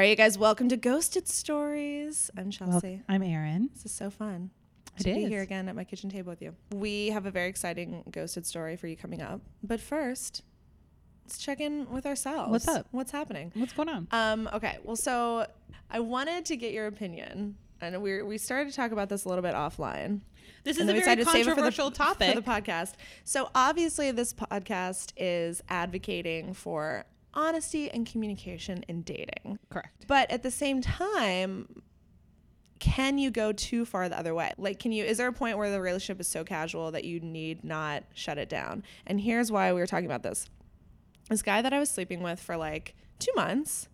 All right, you guys, welcome to Ghosted Stories. I'm Well, Chelsea. I'm Erin. this is so fun It to be here again at my kitchen table with you. We have a very exciting ghosted story for you coming up. But first, let's check in with ourselves. What's up? What's happening? What's going on? Um, okay, well, so I wanted to get your opinion. And we we started to talk about this a little bit offline. This is a very for the- controversial topic. for the podcast. So obviously, this podcast is advocating for honesty and communication in dating. Correct. But at the same time, can you go too far the other way? Like, can you, is there a point where the relationship is so casual that you need not shut it down? And here's why we were talking about this. This guy that I was sleeping with for like two months.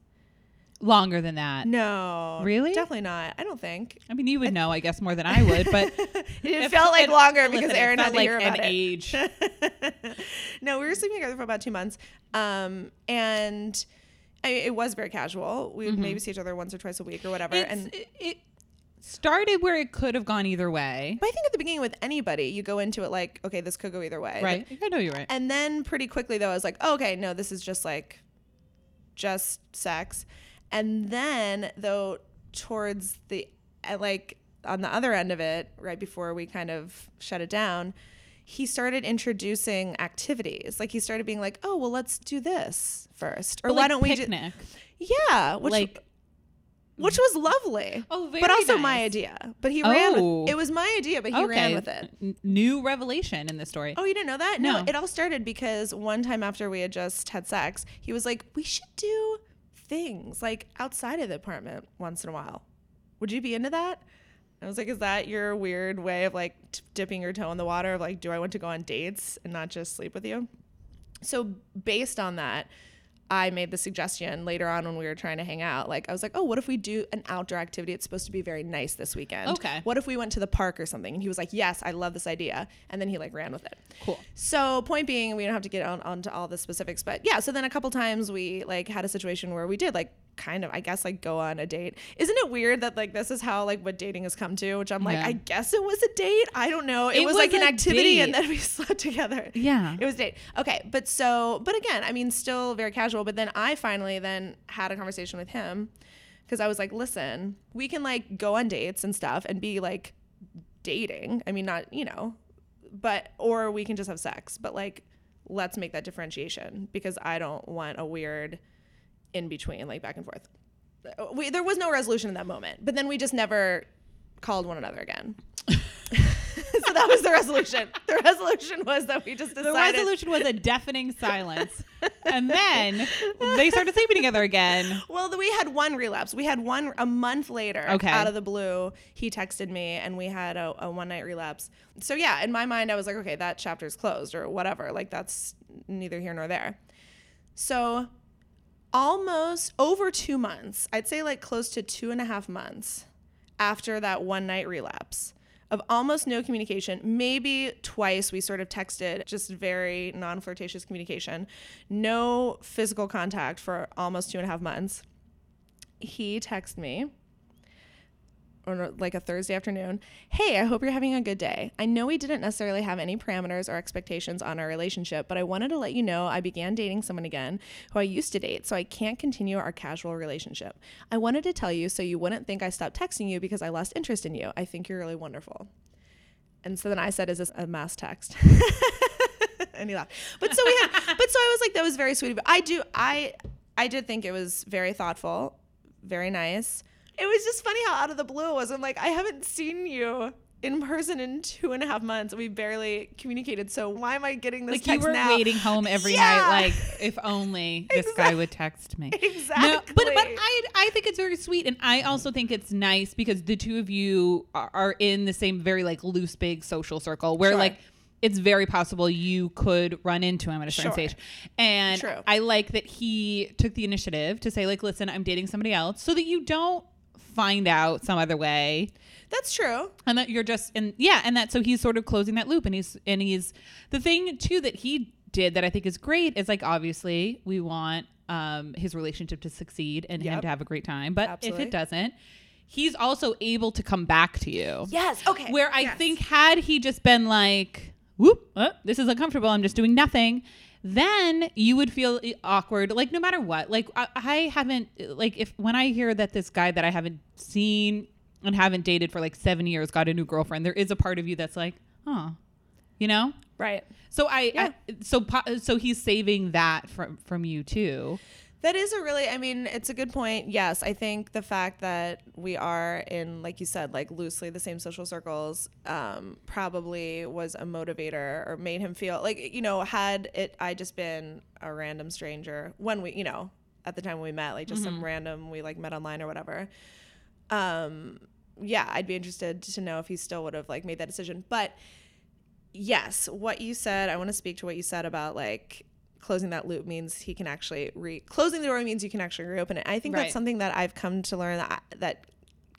Longer than that. No. Really? Definitely not. I don't think. I mean, you would know, I guess, more than I would, but It felt like longer because listen, Erin had to like hear about an it. age. no, we were sleeping together for about two months, um, and I, it was very casual. We would maybe see each other once or twice a week or whatever. It's- and it, it started where it could have gone either way. but I think at the beginning with anybody, you go into it like, okay, this could go either way. Right. I know you're right. And then pretty quickly though, I was like, oh, okay, no, this is just like, just sex. And then though, towards the uh, like on the other end of it, right before we kind of shut it down, he started introducing activities. Like he started being like, oh, well, let's do this first, or But, why like, don't we? do picnic? Yeah, which like, which was lovely. oh, very but also my idea. But he ran. Oh. With, it was my idea, but he ran with it. New revelation in the story. Oh, you didn't know that? No. No. it all started because one time after we had just had sex, he was like, "We should do things like outside of the apartment once in a while. Would you be into that?" I was like, "Is that your weird way of like t- dipping your toe in the water of like, do I want to go on dates and not just sleep with you?" So based on that, I made the suggestion later on when we were trying to hang out. Like I was like, "Oh, what if we do an outdoor activity? It's supposed to be very nice this weekend. Okay. What if we went to the park or something?" And he was like, "Yes, I love this idea." And then he like ran with it. Cool. So point being, we don't have to get on onto all the specifics, but yeah. So then a couple times we like had a situation where we did like kind of, I guess, like go on a date. Isn't it weird that like this is how like what dating has come to? Which I'm like, Yeah. I guess it was a date. I don't know. It, It was, was like an activity, and then we slept together. Yeah. It was a date. Okay, but so, but again, I mean, still very casual. But then I finally then had a conversation with him because I was like, listen, we can like go on dates and stuff and be like dating. I mean, not you know, but or we can just have sex. But like, let's make that differentiation because I don't want a weird in between, like back and forth. We, there was no resolution in that moment, but then we just never called one another again. so that was the resolution. The resolution was that we just decided. The resolution was a deafening silence. and then they started sleeping together again. Well, we had one relapse. We had one a month later. Okay. Out of the blue, he texted me, and we had a, a one night relapse. So yeah, in my mind, I was like, okay, that chapter's closed or whatever. Like that's neither here nor there. So almost over two months, I'd say like close to two and a half months after that one night relapse of almost no communication. Maybe twice we sort of texted, just very non flirtatious communication, no physical contact for almost two and a half months. He texted me. Or like a Thursday afternoon. Hey, I hope you're having a good day. I know we didn't necessarily have any parameters or expectations on our relationship, but I wanted to let you know I began dating someone again who I used to date, so I can't continue our casual relationship. I wanted to tell you so you wouldn't think I stopped texting you because I lost interest in you. I think you're really wonderful. And so then I said, Is this a mass text? and he laughed. But so we had, but so I was like, That was very sweet you. I do, I, I did think it was very thoughtful, very nice. It was just funny how out of the blue it was. I'm like, I haven't seen you in person in two and a half months. We barely communicated. So why am I getting this Like you were now? waiting home every Yeah. night, like if only this guy would text me. Exactly. No, but but I I think it's very sweet, and I also think it's nice because the two of you are, are in the same very like loose, big social circle where Sure. like it's very possible you could run into him at a certain Sure. stage. And True. I like that he took the initiative to say like, listen, I'm dating somebody else, so that you don't find out some other way That's true. and that you're just and yeah and that so he's sort of closing that loop and he's and he's the thing too that he did that i think is great is like obviously we want um his relationship to succeed and him to have a great time but Absolutely. if it doesn't he's also able to come back to you Yes. Okay. where i Yes. think had he just been like whoop, uh, this is uncomfortable. I'm just doing nothing. Then you would feel awkward, like no matter what. Like I, I haven't, like if when I hear that this guy that I haven't seen and haven't dated for like seven years got a new girlfriend, there is a part of you that's like, huh you know. Right. So I, Yeah. I so so he's saving that from from you too. That is a really, I mean, it's a good point. Yes, I think the fact that we are in, like you said, like loosely the same social circles um, probably was a motivator or made him feel like, you know, had it, I just been a random stranger when we, you know, at the time when we met, like just some random, we like met online or whatever. Um, yeah, I'd be interested to know if he still would have like made that decision. But yes, what you said, I want to speak to what you said about like closing that loop means he can actually re closing the door means you can actually reopen it. I think Right. that's something that I've come to learn that that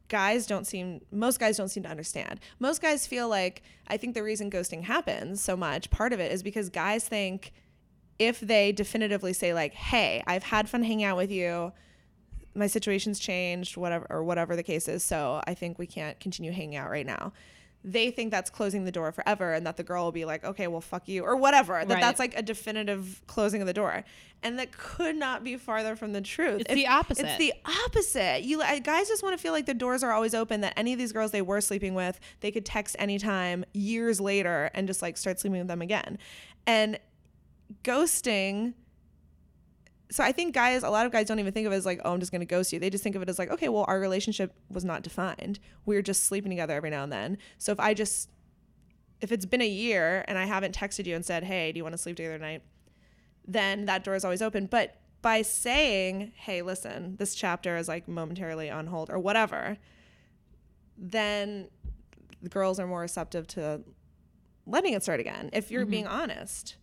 guys don't seem most guys don't seem to understand. Most guys feel like I think the reason ghosting happens so much, part of it is because guys think if they definitively say like, "Hey, I've had fun hanging out with you. My situation's changed, whatever or whatever the case is, so I think we can't continue hanging out right now." They think that's closing the door forever and that the girl will be like, "Okay, well, fuck you," or whatever. That Right. that's like a definitive closing of the door. And that could not be farther from the truth. It's the opposite. It's the opposite. You guys just want to feel like the doors are always open. That any of these girls they were sleeping with, they could text anytime years later and just like start sleeping with them again. And ghosting. So I think guys, a lot of guys don't even think of it as like, oh, I'm just gonna ghost you. They just think of it as like, okay, well, our relationship was not defined. We were just sleeping together every now and then. So if I just, if it's been a year and I haven't texted you and said, hey, do you want to sleep together tonight? Then that door is always open. But by saying, hey, listen, this chapter is like momentarily on hold or whatever, then the girls are more receptive to letting it start again if you're mm-hmm. being honest.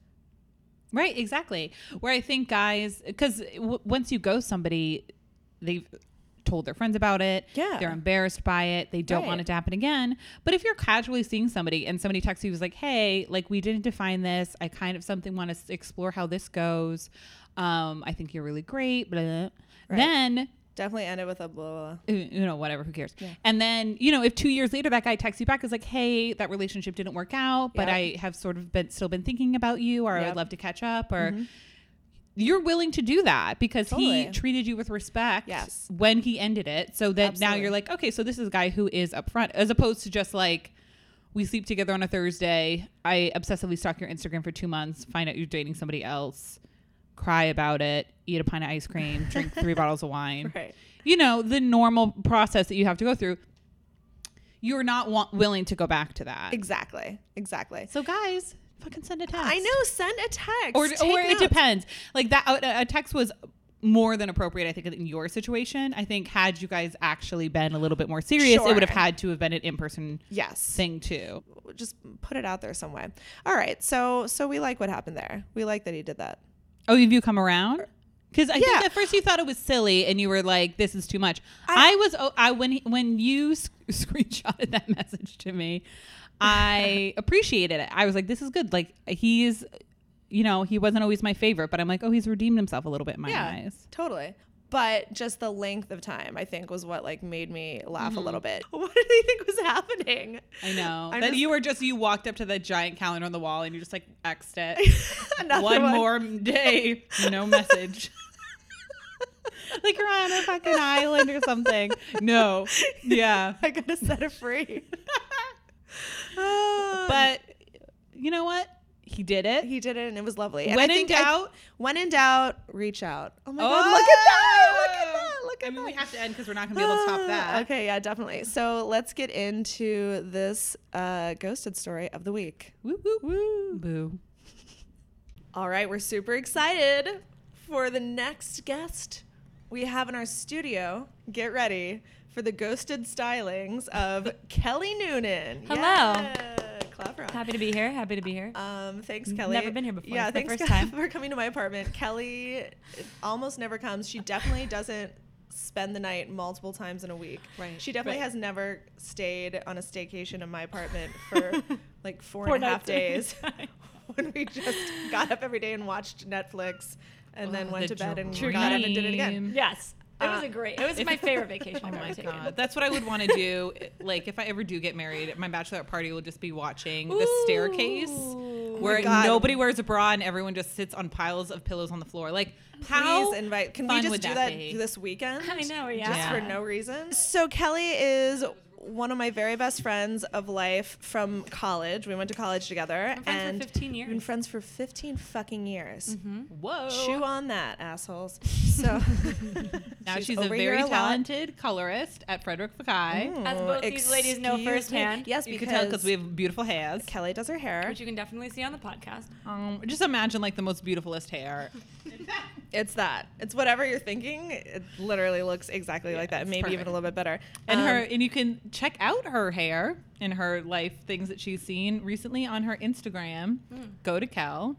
Right, exactly. Where I think guys, because w- once you go somebody, they've told their friends about it. Yeah. They're embarrassed by it. They don't Right. want it to happen again. But if you're casually seeing somebody and somebody texts you was like, "Hey, like we didn't define this. I kind of something want to explore how this goes. Um, I think you're really great." Blah, blah. Right. Then Definitely end it with a blah, blah, you know, whatever, who cares? And then, you know, if two years later that guy texts you back is like, hey, that relationship didn't work out, but Yep. I have sort of been still been thinking about you, or I would love to catch up, or mm-hmm. you're willing to do that because he treated you with respect Yes. when he ended it. So that now you're like, okay, so this is a guy who is upfront, as opposed to just like, we sleep together on a Thursday. I obsessively stalk your Instagram for two months, find out you're dating somebody else, cry about it, eat a pint of ice cream, drink three bottles of wine. Right. you know the normal process that you have to go through you're not wa- willing to go back to that Exactly. Exactly. so guys fucking send a text I know. Send a text. or, Take or it depends like that a, a text was more than appropriate i think in your situation i think had you guys actually been a little bit more serious it would have had to have been an in-person Yes. thing too Just put it out there some way. All right. So so we like what happened there. We like that he did that. Oh have you come around because I Yeah. think at first you thought it was silly, and you were like, "This is too much." I, was, oh, I when he, when you sc- screenshotted that message to me, I appreciated it. I was like, "This is good." Like he's, you know, he wasn't always my favorite, but I'm like, "Oh, he's redeemed himself a little bit in my eyes." Totally. But just the length of time, I think, was what like made me laugh a mm-hmm. little bit. What did he think was happening? I know I'm that just- you were just you walked up to the giant calendar on the wall and you just like xed it. One, one. more day, no message. like you're on a fucking island or something. No, yeah, I gotta set it free. But you know what? He did it. he did it, and it was lovely. And When I in think I- doubt- when in doubt, reach out. Oh my god! Look at that! Look at that! Look at I mean, that! we have to end because we're not gonna be able to stop that. Okay, yeah, definitely. So let's get into this uh, ghosted story of the week. Woo woo woo. Boo. All right, we're super excited for the next guest we have in our studio. Get ready for the ghosted stylings of Kelly Noonan. Hello. Yeah. Happy to be here. Happy to be here. Um, thanks, Kelly. never been here before. Yeah, It's thanks first time. for coming to my apartment. Kelly almost never comes. She definitely doesn't spend the night multiple times in a week. Right, She definitely right. has never stayed on a staycation in my apartment for like four Four and a half nights at a days when we just got up every day and watched Netflix and then Oh, went the to bed and got up and did it again. yes. It was uh, a great. It was my favorite vacation Oh I've my ever taken. god, that's what I would want to do. Like if I ever do get married, my bachelorette party will just be watching the staircase, oh where Oh God. nobody wears a bra and everyone just sits on piles of pillows on the floor. Like how Please invite. Can we just would do that that be? this weekend? I know, yeah. Just for no reason. So Kelly is one of my very best friends of life from college. We went to college together, We're friends for and 15 we've been. Mm-hmm. friends for 15 fucking years. Whoa. Chew on that, assholes. So now she's, over a very lot. talented colorist at Frederic Fekkai. As both these ladies know Excuse me. firsthand. Yes, You because can tell because we have beautiful hairs. Kelly does her hair. Which you can definitely see on the podcast. Um, just imagine like the most beautifulest hair. It's that. It's whatever you're thinking. It literally looks exactly like that. it's Maybe even a little bit better. And Um, her and you can check out her hair and her life things that she's seen recently on her Instagram. Go to Kel.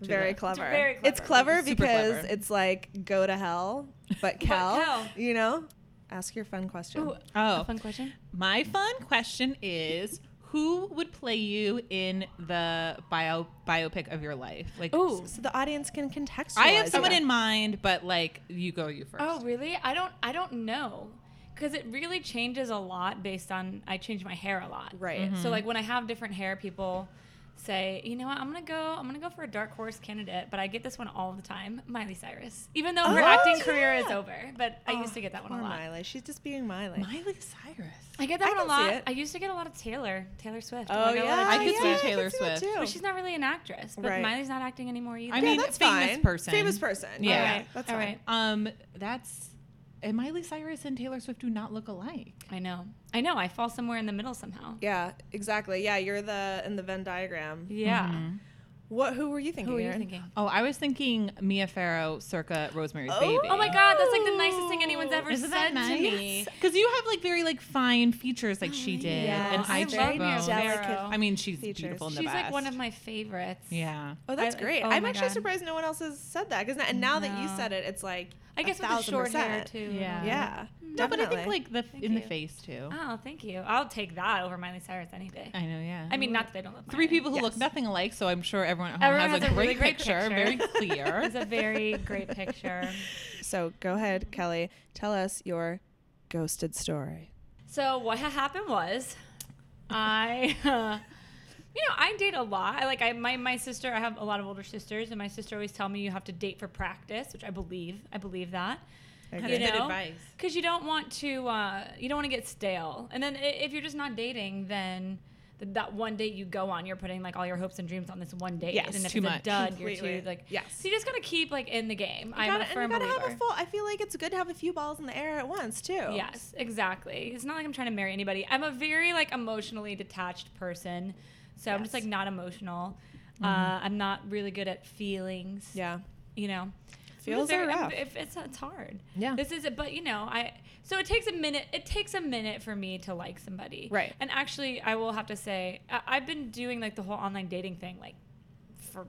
very that. clever. very clever. It's clever. clever Super because clever. it's like go to hell, but Kel. Kel. You know. Ask your fun question. Ooh, Oh. a fun question. My fun question is who would play you in the bio biopic of your life? Like Ooh. So the audience can contextualize. I have someone it. in mind, but like you go you first. Oh, really? I don't. I don't know, because it really changes a lot based on. I change my hair a lot. Right. Mm-hmm. So like when I have different hair, people say, you know what, I'm gonna go. I'm gonna go for a dark horse candidate, but I get this one all the time, Miley Cyrus. Even though her Oh, acting career is over, but I used to get that one a lot. Miley. She's just being Miley. Miley Cyrus. I get that I one a lot. I used to get a lot of Taylor, Taylor Swift. Oh Like, yeah, a lot of I could Taylor. see yeah, Taylor I can see Swift. too. But she's not really an actress. But Right. Miley's not acting anymore either. I mean, yeah, that's famous fine. person. Famous person. Yeah. all right, that's all fine. right. Um, that's and Miley Cyrus and Taylor Swift do not look alike. I know. I know. I fall somewhere in the middle somehow. Yeah, exactly. Yeah, you're the in the Venn diagram. Yeah. Mm-hmm. What? Who were you thinking? Who are you Erin? thinking? Oh, I was thinking Mia Farrow circa Rosemary's Oh. Baby. Oh my god, that's like the nicest thing anyone's ever Isn't said that to me. Because you have like very like fine features like she did, Yes. and I high love Mia cheekbones. Farrow. I mean, she's Features. beautiful in the She's best. like one of my favorites. Yeah. Oh, that's I- great. oh I'm actually God. surprised no one else has said that. Because and now that you said it, it's like I guess with the thousand short hair too. Yeah. Yeah, No, but I think like the Thank in the face too. Oh, thank you. I'll take that over Miley Cyrus any day. I know. Yeah. I mean, not that they don't look. Three people who look nothing alike, so I'm sure everyone at home Everyone has, has a a really great, great picture, picture. very clear. It's a very great picture. So go ahead, Kelly. Tell us your ghosted story. So what happened was, I, uh, you know, I date a lot. I like I my my sister. I have a lot of older sisters, and my sister always tell me you have to date for practice, which I believe. I believe that. I That's You agree. good know? advice. Because you don't want to, uh, you don't want to get stale. And then if you're just not dating, then th- that one date you go on, you're putting like all your hopes and dreams on this one date. Yes, and if too it's much. a dud, you're Completely. too like. Yes. So you just gotta keep like in the game. You I'm gotta, a firm and you gotta believer. have a full. I feel like it's good to have a few balls in the air at once too. Yes, exactly. It's not like I'm trying to marry anybody. I'm a very like emotionally detached person, so I'm just like not emotional. Uh, I'm not really good at feelings. Yeah. you know. Feels I'm are rough. If it's it's hard. Yeah. This is it, but you know, I so it takes a minute. It takes a minute for me to like somebody. Right. And actually, I will have to say, I, I've been doing like the whole online dating thing like for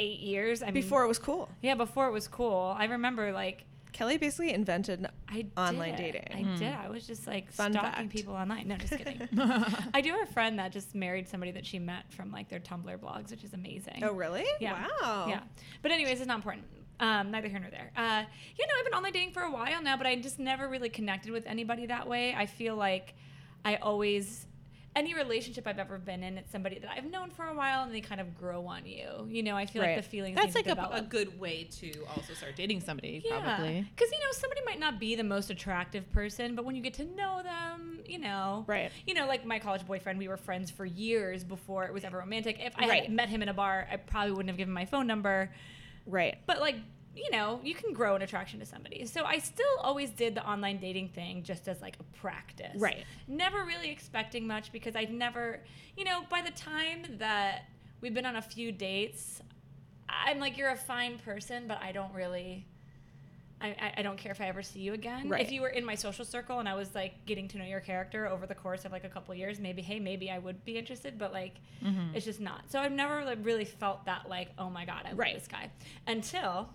eight years. I mean, Before it was cool. yeah, before it was cool. I remember like Kelly basically invented. I Online did. dating. I did. Hmm. I was just like Fun stalking fact. people online. No, just kidding. I do have a friend that just married somebody that she met from like their Tumblr blogs, which is amazing. Oh really? Yeah. Wow. Yeah. But anyways, it's not important. Um, neither here nor there. Uh, you know, I've been online dating for a while now, but I just never really connected with anybody that way. I feel like I always any relationship I've ever been in, it's somebody that I've known for a while and they kind of grow on you. You know, I feel Right. like the feelings That's like a, a good way to also start dating somebody, Yeah, probably. because you know somebody might not be the most attractive person, but when you get to know them, you know, Right. You know, like my college boyfriend, we were friends for years before it was ever romantic. If I Right. had met him in a bar, I probably wouldn't have given my phone number. Right. But like, you know, you can grow an attraction to somebody. So I still always did the online dating thing just as like a practice. Right. Never really expecting much because I'd never, you know, by the time that we've been on a few dates, I'm like, you're a fine person, but I don't really. I, I- don't care if I ever see you again. Right. If you were in my social circle and I was like getting to know your character over the course of like a couple years, maybe hey, maybe I would be interested, but like Mm-hmm. it's just not. So I've never like, really felt that like, oh my god, I love Right. this guy until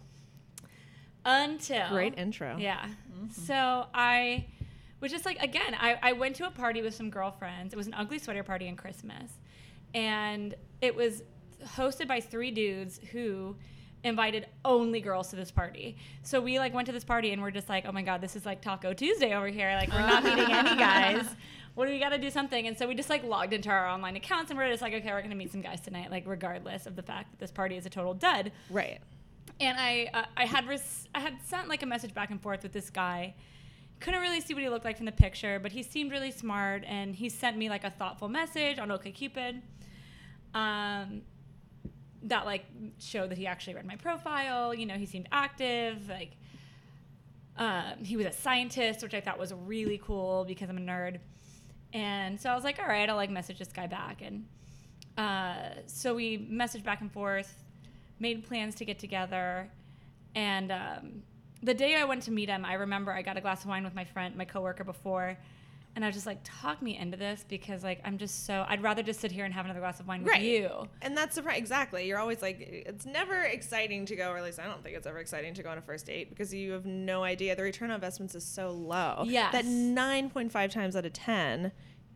until Great intro. yeah. Mm-hmm. So I was just like, again, I, I went to a party with some girlfriends. It was an ugly sweater party in Christmas. And it was hosted by three dudes who invited only girls to this party. So we like went to this party and we're just like, oh my god, this is like Taco Tuesday over here. Like we're not meeting any guys. What do we got to do something? And so we just like logged into our online accounts and we're just like, okay, we're gonna meet some guys tonight, like regardless of the fact that this party is a total dud. Right. And I uh, I had res- I had sent like a message back and forth with this guy. Couldn't really see what he looked like from the picture, but he seemed really smart and he sent me like a thoughtful message on OkCupid. Um that like showed that he actually read my profile. You know, he seemed active. Like, um, he was a scientist, which I thought was really cool because I'm a nerd. And so I was like, all right, I'll like message this guy back. And uh, so we messaged back and forth, made plans to get together. And um, the day I went to meet him, I remember I got a glass of wine with my friend, my coworker before. And I was just like, talk me into this because like I'm just so I'd rather just sit here and have another glass of wine with Right. you. And that's. Exactly. You're always like, it's never exciting to go, or at least I don't think it's ever exciting to go on a first date because you have no idea. The return on investments is so low. Yeah. That 9.5 times out of 10,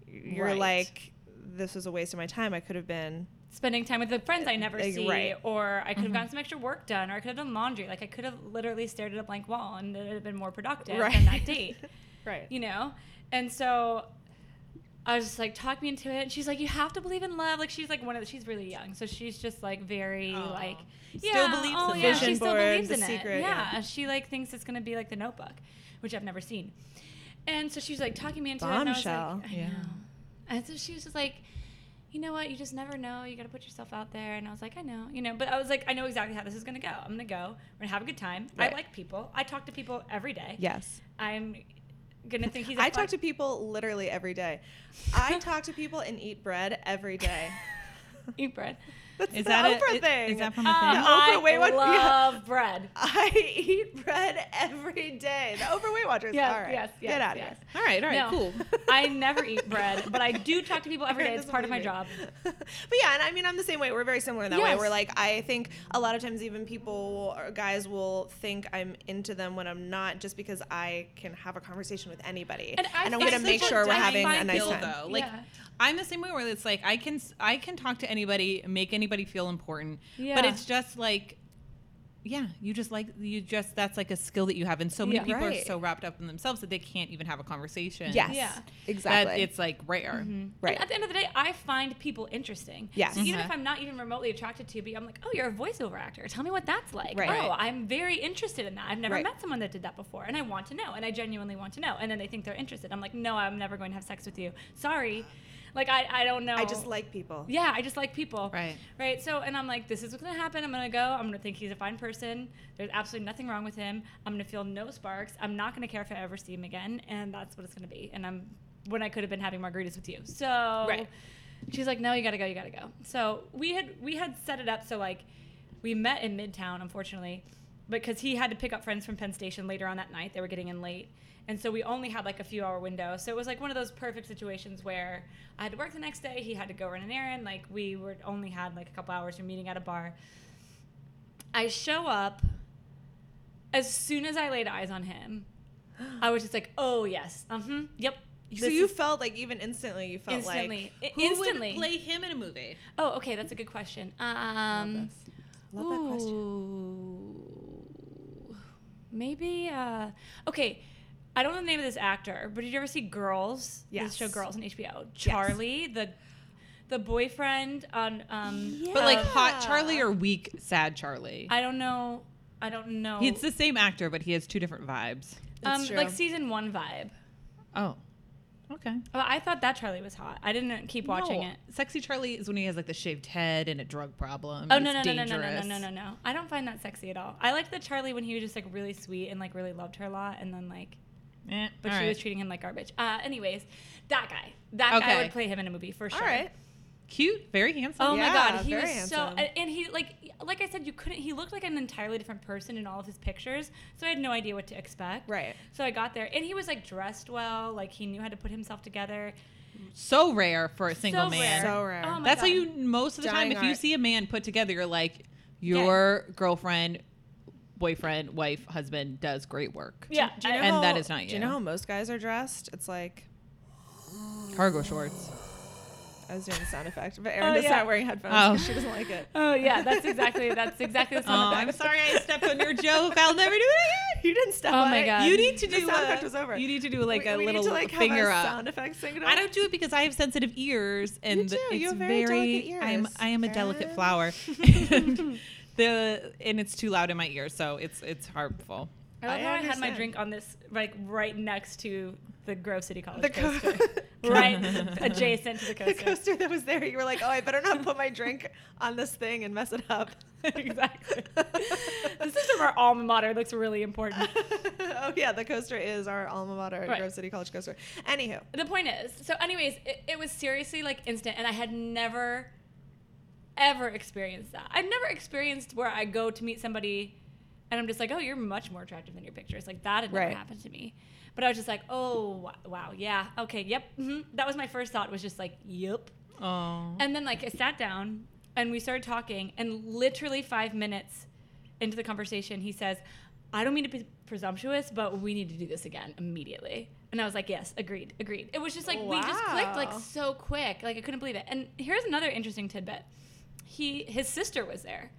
you're Right. like, this was a waste of my time. I could have been. Spending time with the friends I never Like, see, right. or I could have mm-hmm. gotten some extra work done, or I could have done laundry. Like I could have literally stared at a blank wall and it would have been more productive Right. than that date, Right. you know. And so I was just like, talk me into it. And she's like, you have to believe in love. Like she's like one of the, she's really young, so she's just like very Aw. like, Still believes oh in yeah, love. she Vision still board, believes The in Secret, it. yeah. Yeah, she like thinks it's gonna be like the Notebook, which I've never seen. And so she's like talking me into it. And I was Bombshell. like, I Yeah. know. And so she was just like, you know what? You just never know. You got to put yourself out there. And I was like, I know, you know. But I was like, I know exactly how this is gonna go. I'm gonna go. We're gonna have a good time. Right. I like people. I talk to people every day. Yes. I'm gonna think he's. a I talk to people literally every day. I talk to people and eat bread every day. eat bread. That's Is the that a- Oprah is- thing. is that from Um, a thing? The Oprah I Weight Watchers- love yeah. bread. I eat bread every day. The Oprah Weight Watchers. Yes, all right. yes, yes, Get out of here. All right, all right, No. cool. I never eat bread, but I do talk to people every day. It's part of my believe job. but yeah, and I mean, I'm the same way. We're very similar in that way. We're like, I think a lot of times even people or guys will think I'm into them when I'm not, just because I can have a conversation with anybody, And I I'm gonna make sure we're having a nice feel, time. though. Like Yeah. I'm the same way where it's like I can I can talk to anybody, make anybody feel important, Yeah. but it's just like yeah, you just like you just that's like a skill that you have, and so many Yeah. people Right. are so wrapped up in themselves that they can't even have a conversation. Yes, Yeah. exactly. that it's like rare. Right. And at the end of the day, I find people interesting. Yes. So even Mhm. if I'm not even remotely attracted to you, but I'm like, oh, you're a voiceover actor. Tell me what that's like. Right. Oh, I'm very interested in that. I've never Right. met someone that did that before, and I want to know, and I genuinely want to know. And then they think they're interested. I'm like, no, I'm never going to have sex with you. Sorry. Like I, I don't know. I just like people. Yeah, I just like people. Right. Right. So, and I'm like, this is what's gonna happen. I'm gonna go. I'm gonna think he's a fine person. There's absolutely nothing wrong with him. I'm gonna feel no sparks. I'm not gonna care if I ever see him again, and that's what it's gonna be. And I'm when I could have been having margaritas with you. So, Right. she's like, no, you gotta go. You gotta go. So we had we had set it up so like we met in Midtown, unfortunately, because he had to pick up friends from Penn Station later on that night. They were getting in late. And so we only had like a few hour window. So it was like one of those perfect situations where I had to work the next day. He had to go run an errand. Like we were only had like a couple hours from meeting at a bar. I show up. As soon as I laid eyes on him, I was just like, "Oh yes, huh, yep." So this you felt like even instantly, you felt like instantly, I- Who instantly. would play him in a movie? oh, okay, that's a good question. Um, love, this. love that question. Ooh. Maybe uh okay. I don't know the name of this actor, but did you ever see Girls? Yes. This show Girls on HBO. Charlie, the the boyfriend on um But like hot Charlie or weak sad Charlie? I don't know I don't know. It's the same actor, but he has two different vibes. um true. like season 1 vibe. Oh, okay. Well, I thought that Charlie was hot. I didn't keep watching No, it. Sexy Charlie is when he has like the shaved head and a drug problem. Oh no no no, no no no no no no no! I don't find that sexy at all. I liked the Charlie when he was just like really sweet and like really loved her a lot, and then like Eh, but she right. was treating him like garbage. Uh, anyways, that guy, that guy would play him in a movie for sure. All right. Cute, very handsome. Oh Yeah, my god, he very was handsome. so, and and he like, like I said, you couldn't. He looked like an entirely different person in all of his pictures, so I had no idea what to expect. Right. So I got there, and he was like dressed well, like he knew how to put himself together. so rare for a single So man. rare. So rare. Oh my That's how you most of the time. Dying If you see a man put together, you're like, your girlfriend, boyfriend, wife, husband does great work. Yeah, Do you know And how- that is not you. Do you you. know how most guys are dressed? It's like Cargo shorts. I was doing the sound effect, but Erin Oh, does yeah. not wearing headphones Oh. 'cause she doesn't like it. Oh yeah, that's exactly that's exactly the Oh, sound I'm sorry I stepped on your joke. I'll never do it again. You didn't step Oh on my it. God. You need to The do sound a, effect was over. You need to do like we, a we little need to like finger have up. sound effect sing I don't do it because I have sensitive ears and You do. it's You have very delicate ears, I'm I am a delicate flower. and the and it's too loud in my ear, so it's it's harmful. I love I how I had my drink on this like right next to the Grove City College The co- coaster, right adjacent to the coaster. the coaster. coaster that was there. You were like, oh, I better not put my drink on this thing and mess it up. exactly. this is from our alma mater. It looks really important. oh yeah, the coaster is our alma mater, Right. Grove City College coaster. Anywho, the point is, so anyways, it, it was seriously like instant, and I had never, ever experienced that. I've never experienced where I go to meet somebody, and I'm just like, oh, you're much more attractive than your pictures. Like that had never Right. happened to me. But I was just like, oh wow, yeah, okay, yep. hmm That was my first thought. Was just like, yep. Oh. And then like I sat down and we started talking, and literally five minutes into the conversation, he says, "I don't mean to be presumptuous, but we need to do this again immediately." And I was like, "Yes, agreed, agreed." It was just like we just clicked like so quick, like I couldn't believe it. And here's another interesting tidbit: he his sister was there,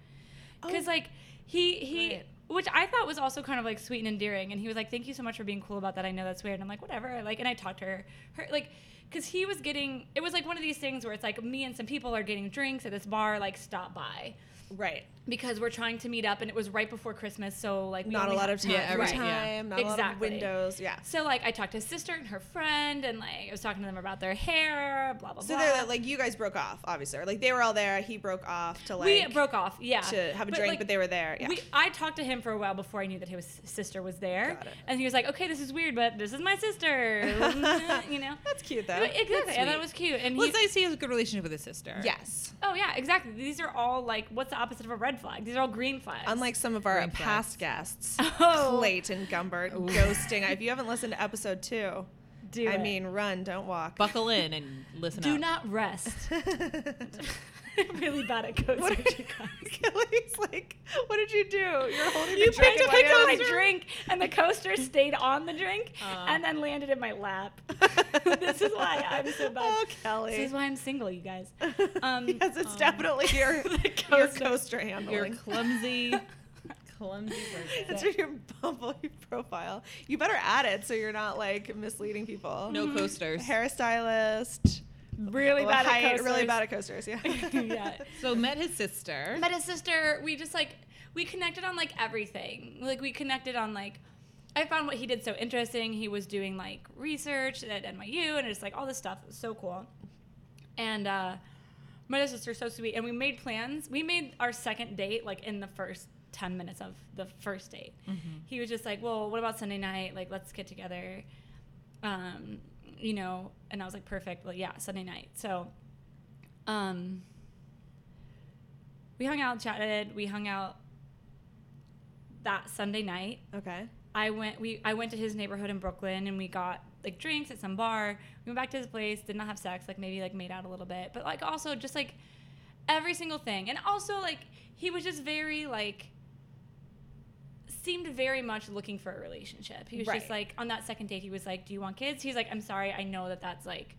because Oh. like he he. Right. Which I thought was also kind of like sweet and endearing, and he was like, "Thank you so much for being cool about that. I know that's weird." And I'm like, "Whatever." Like, and I talked to her, her like, because he was getting. It was like one of these things where it's like me and some people are getting drinks at this bar. Like, stop by right, because we're trying to meet up, and it was right before Christmas, so like we not a lot of time, Yeah, free right, yeah. time, not a lot of Exactly. windows. Yeah. So like I talked to his sister and her friend, and like I was talking to them about their hair, blah blah So blah. they're like you guys broke off, obviously. Or like they were all there. He broke off to like we broke off, yeah, to have a But, drink, like, but they were there. Yeah. We, I talked to him for a while before I knew that his sister was there, Got it. and he was like, "Okay, this is weird, but this is my sister," you know. That's cute though. Exactly, That's and that was cute. And well, he, it's nice he has a good relationship with his sister. Yes. oh yeah, exactly. These are all like, what's the opposite of a red flag? These are all green flags. Unlike some of our Green flags. past guests, Oh. Clayton Gumbert ghosting. If you haven't listened to episode two, do I it. mean, run, don't walk. Buckle in and listen up. do up. not rest. really bad at coasters, What you guys. Kelly's like, what did you do? You're holding You the drink picked in up one my drink, and the coaster stayed on the drink, Uh. and then landed in my lap. this is why I'm so bad. Oh, Kelly. This is why I'm single, you guys. Um, yes, it's definitely your, The your coaster. coaster Your handling. clumsy, clumsy person. That's your Bumble profile. You better add it so you're not like misleading people. No coasters. Hairstylist. Really Well, bad height, at coasters. Really bad at coasters. Yeah. yeah. So met his sister. Met his sister. We just like we connected on like everything. Like we connected on like I found what he did so interesting. He was doing like research at NYU and it's like all this stuff. It was so cool. And uh met his sister so sweet. And we made plans. We made our second date like in the first 10 minutes of the first date. He was just like, Well, what about Sunday night? Like, let's get together. Um, you know, and I was like, Perfect. Well, yeah, Sunday night. So, um, we hung out, chatted. We hung out that Sunday night. Okay. I went we I went to his neighborhood in Brooklyn and we got like drinks at some bar. We went back to his place, did not have sex, like maybe like made out a little bit, but like also just like every single thing. And also like he was just very like seemed very much looking for a relationship. He was just like on that second date he was like, "Do you want kids?" He's like, "I'm sorry, I know that that's like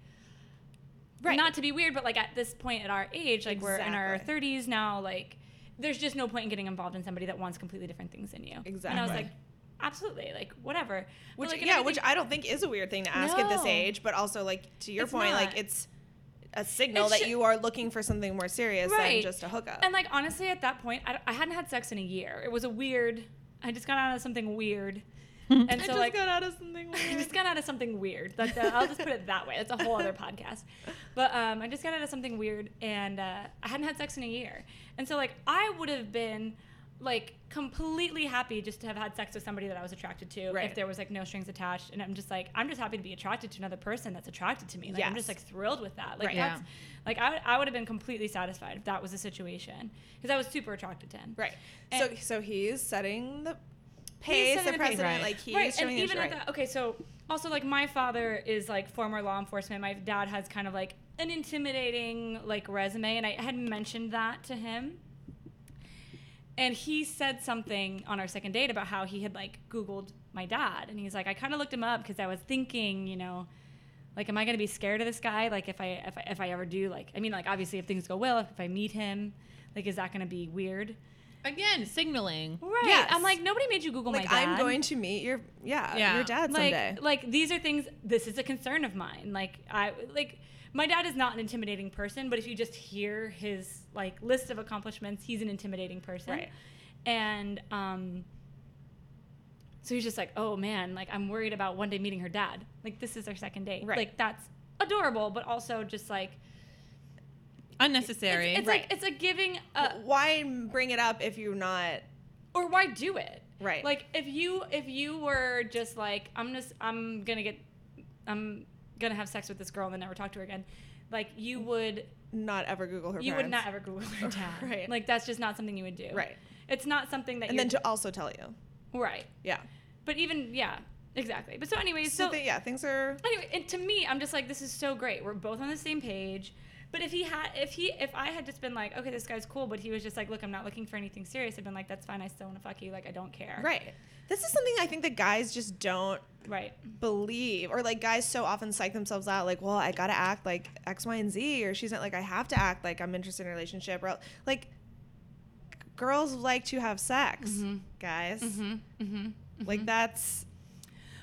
Right. not to be weird, but like at this point at our age, like we're in our 30s now, like there's just no point in getting involved in somebody that wants completely different things than you. Exactly. And I was Exactly. like, absolutely, like whatever. Which like, yeah, which I don't think is a weird thing to ask at this age, but also like to your It's point, like it's a signal It that you are looking for something more serious than just a hookup. And like honestly, at that point, I, I hadn't had sex in a year. It was a weird. I just got out of something weird, and I so just like got out of something weird. I just got out of something weird. That, uh, I'll just put it that way. That's a whole other podcast. But um, I just got out of something weird, and uh, I hadn't had sex in a year. And so, like, I would have been like completely happy just to have had sex with somebody that I was attracted to Right. if there was like no strings attached. And I'm just like, I'm just happy to be attracted to another person that's attracted to me. Like, I'm just like thrilled with that. Like, Right. that's Yeah. like I, I would have been completely satisfied if that was the situation because I was super attracted to him. right. And- so so he's setting the pace, setting the the precedent. Right. Like he's right, showing and his even right. at that, okay, so also like my father is like former law enforcement. My dad has kind of like an intimidating like resume, and I had mentioned that to him. And he said something on our second date about how he had like Googled my dad, and he's like, I kind of looked him up because I was thinking, you know, Like, am I gonna be scared of this guy? Like, if I if I, if I ever do, like, I mean, like, obviously, if things go well, if, if I meet him, like, is that gonna be weird? Again, signaling. Right. Yes. I'm like, nobody made you Google like my dad. I'm going to meet your yeah, Yeah. your dad like someday. like these are things this is a concern of mine like i like my dad is not an intimidating person but if you just hear his like list of accomplishments he's an intimidating person Right. and um so he's just like oh man like i'm worried about one day meeting her dad like this is our second date Right. like that's adorable but also just like Unnecessary. it's, it's Right. like it's like giving a, Why bring it up if you're not or why do it Right. like if you if you were just like i'm just i'm gonna get i'm gonna have sex with this girl and then never talk to her again like you would not ever Google her you parents? would not ever google her dad Right. like that's just not something you would do Right. it's not something that And you're then to also tell you. right Yeah. but even yeah exactly but so anyways So, so th- yeah, things are anyway and to me i'm just like this is so great we're both on the same page but if he had if he if i had just been like okay this guy's cool but he was just like look i'm not looking for anything serious i'd been like that's fine i still want to fuck you like i don't care. Right. This is something I think that guys just don't right. believe or like guys so often psych themselves out like well i gotta act like x y and z or she's not like i have to act like i'm interested in a relationship or like girls like to have sex Mhm. guys. Mm-hmm, mm-hmm, like that's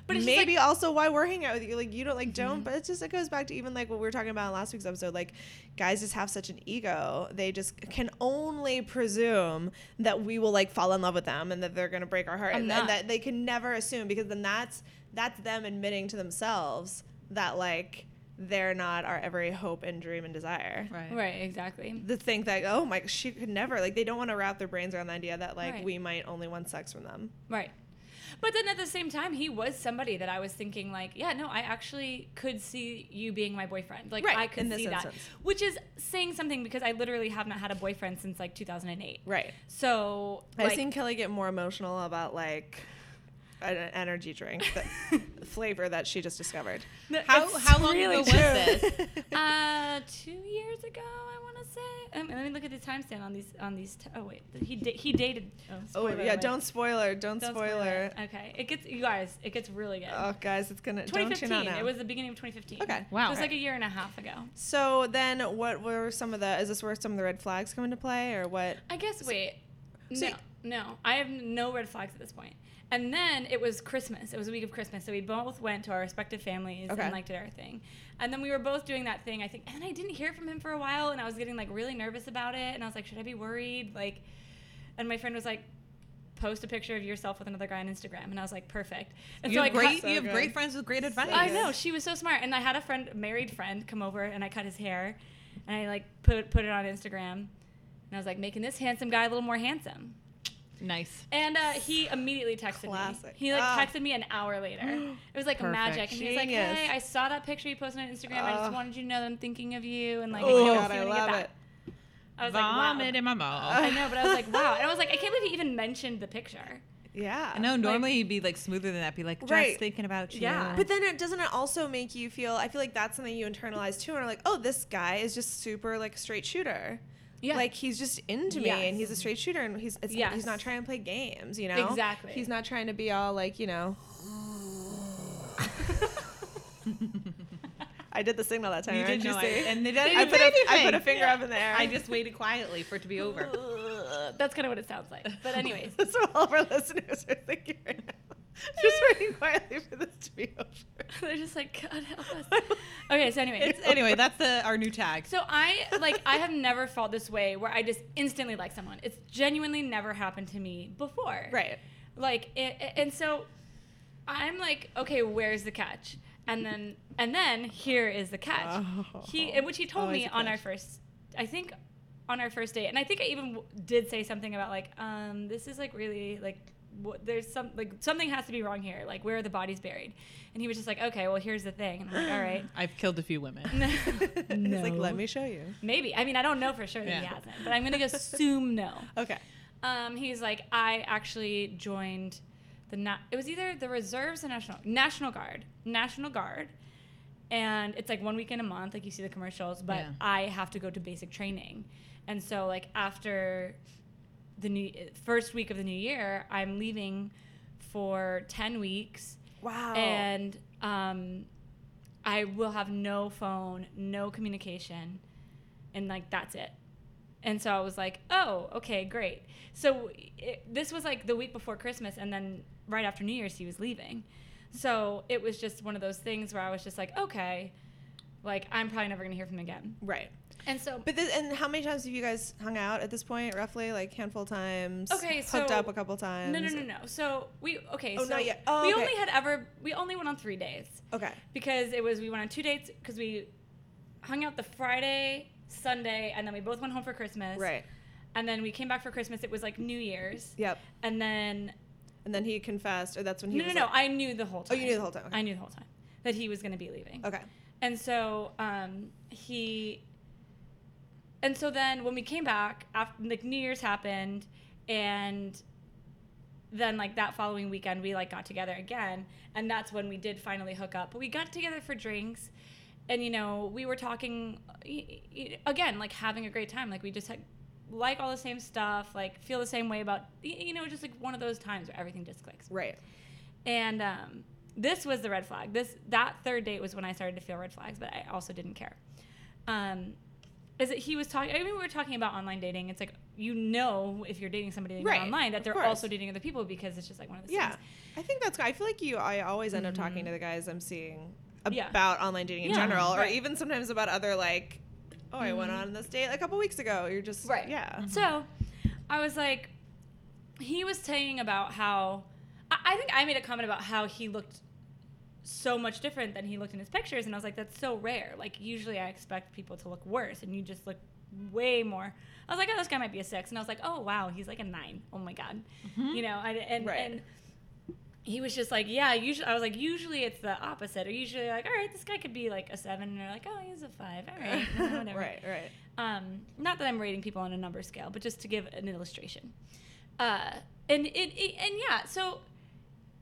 But it's maybe like- also why we're hanging out with you. Like you don't like don't mm-hmm. but it's just it goes back to even like what we were talking about in last week's episode like guys just have such an ego. They just can only presume that we will like fall in love with them and that they're gonna break our heart and, and that they can never assume because then that's that's them admitting to themselves that like they're not our every hope and dream and desire. Right. right exactly. To think that oh my she could never like they don't want to wrap their brains around the idea that like Right. we might only want sex from them. Right. But then at the same time, he was somebody that I was thinking like, yeah, no, I actually could see you being my boyfriend. Like Right, I could in this see that, instance. which is saying something because I literally have not had a boyfriend since like 2008. right So I've like, seen Kelly get more emotional about like an energy drink that flavor that she just discovered. No, How how long really ago was this? Uh, two years ago, I want to say. Um, let me look at the timestamp on these on these. T- oh wait, he da- he dated. Oh, oh yeah, alert. don't spoiler, don't, Don't spoiler. it. Okay, it gets you guys. It gets really good. Oh guys, it's gonna don't tune 2015. out now. It was the beginning of 2015. Okay. Wow. So it was like a year and a half ago. so then, what were some of the? Is this where some of the red flags come into play, or what? I guess wait. So- no, no. I have no red flags at this point. And then it was Christmas. It was a week of Christmas, so we both went to our respective families Okay. and like did our thing. And then we were both doing that thing. I think, and I didn't hear from him for a while, and I was getting like really nervous about it. And I was like, should I be worried? Like, and my friend was like, post a picture of yourself with another guy on Instagram, and I was like, perfect. And You so have I great. cut- you have So great friends with great advice. I know she was so smart, and I had a friend, married friend, come over, and I cut his hair, and I like put put it on Instagram, and I was like making this handsome guy a little more handsome. Nice. And uh, he immediately texted Classic. me. He like Ah. texted me an hour later. It was like Perfect. magic, and he was like, Genius. "Hey, I saw that picture you posted on Instagram. I Ah. just wanted you to know that I'm thinking of you, and like, I Oh God, I love back." it. I was like, wow. Vomit in my mouth. I know, but I was like, wow. And I was like, I can't believe he even mentioned the picture. Yeah. I know. Normally, you'd be like smoother than that. Be like, just Right. thinking about you. Yeah. But then it doesn't it also make you feel I feel like that's something you internalize too and are like, oh, this guy is just super like a straight shooter. Yeah. Like he's just into me and he's a straight shooter and he's it's, Yes. he's not trying to play games, you know? Exactly. He's not trying to be all like, you know. I did the signal that time. You right? did you know see? I- and they didn't I put, a, I put a anything. finger up in the air. I just waited quietly for it to be over. That's kind of what it sounds like. But anyways, That's what all of our listeners are thinking right now. Just waiting quietly for this to be over. they're just like, God help us. Okay, so anyway, It's, anyway, that's the our new tag. So I like I have never felt this way where I just instantly like someone. It's genuinely never happened to me before. Right. Like it, and so I'm like, okay, where's the catch? And then and then here is the catch. He and which he told Always me a on our catch. first I think on our first date. And I think I even w- did say something about like um this is like really like what, there's some like something has to be wrong here. Like where are the bodies buried? And he was just like, okay, well here's the thing. And I'm like, all right. I've killed a few women. It's like, let me show you. Maybe. I mean, I don't know for sure that he hasn't, but I'm going to assume no. Okay. Um, he's like, I actually joined the, na- it was either the reserves or national, National Guard, National Guard. And it's like one weekend a month, like you see the commercials, but Yeah. I have to go to basic training. And so, like, after the new first week of the new year, I'm leaving for 10 weeks Wow. and um, I will have no phone, no communication, and like that's it. And so I was like, oh, okay, great. So it, this was like the week before Christmas, and then right after New Year's, he was leaving. So it was just one of those things where I was just like, okay, like I'm probably never gonna hear from him again. Right. And so, But this, and how many times have you guys hung out at this point? Roughly, like handful of times. Okay, so hooked up a couple times. no, no, no, no. So we okay. Oh, so not yet. Oh, we okay. only had ever we only went on three days Okay. because it was we went on two dates because we hung out the Friday, Sunday, and then we both went home for Christmas. Right. And then we came back for Christmas. It was like New Year's. Yep. And then And then he confessed, or that's when he. no, no, no. like- I knew the whole time. Oh, you knew the whole time. Okay. I knew the whole time that he was going to be leaving. okay. And so um, he, and so then when we came back after like New Year's happened, and then like that following weekend we like got together again, and that's when we did finally hook up. But we got together for drinks, and you know we were talking again like having a great time. Like we just had like all the same stuff, like feel the same way about you know just like one of those times where everything just clicks. Right. And um, this was the red flag. This that third date was when I started to feel red flags, but I also didn't care. Um, is that he was talking? I mean, we were talking about online dating. It's like you know if you're dating somebody Right, online that they're also dating other people because it's just like one of those Yeah. things. I think that's. I feel like you. I always end up talking mm-hmm. to the guys I'm seeing Yeah. about online dating in Yeah, general, or even sometimes about other like. Oh, I went mm-hmm. on this date a couple weeks ago. You're just Right. Yeah. So mm-hmm. I was like, he was saying about how I, I think I made a comment about how he looked so much different than he looked in his pictures, and I was like, that's so rare. Like usually I expect people to look worse, and you just look way more. I was like, oh, this guy might be a six, and I was like, oh wow, he's like a nine. Oh my god, you know. I, and Right. and he was just like, yeah. Usually, I was like, usually it's the opposite. Or usually, like, all right, this guy could be like a seven, and they're like, oh, he's a five. All right, whatever. right. Right. Um, not that I'm rating people on a number scale, but just to give an illustration. Uh, and it, it and yeah, so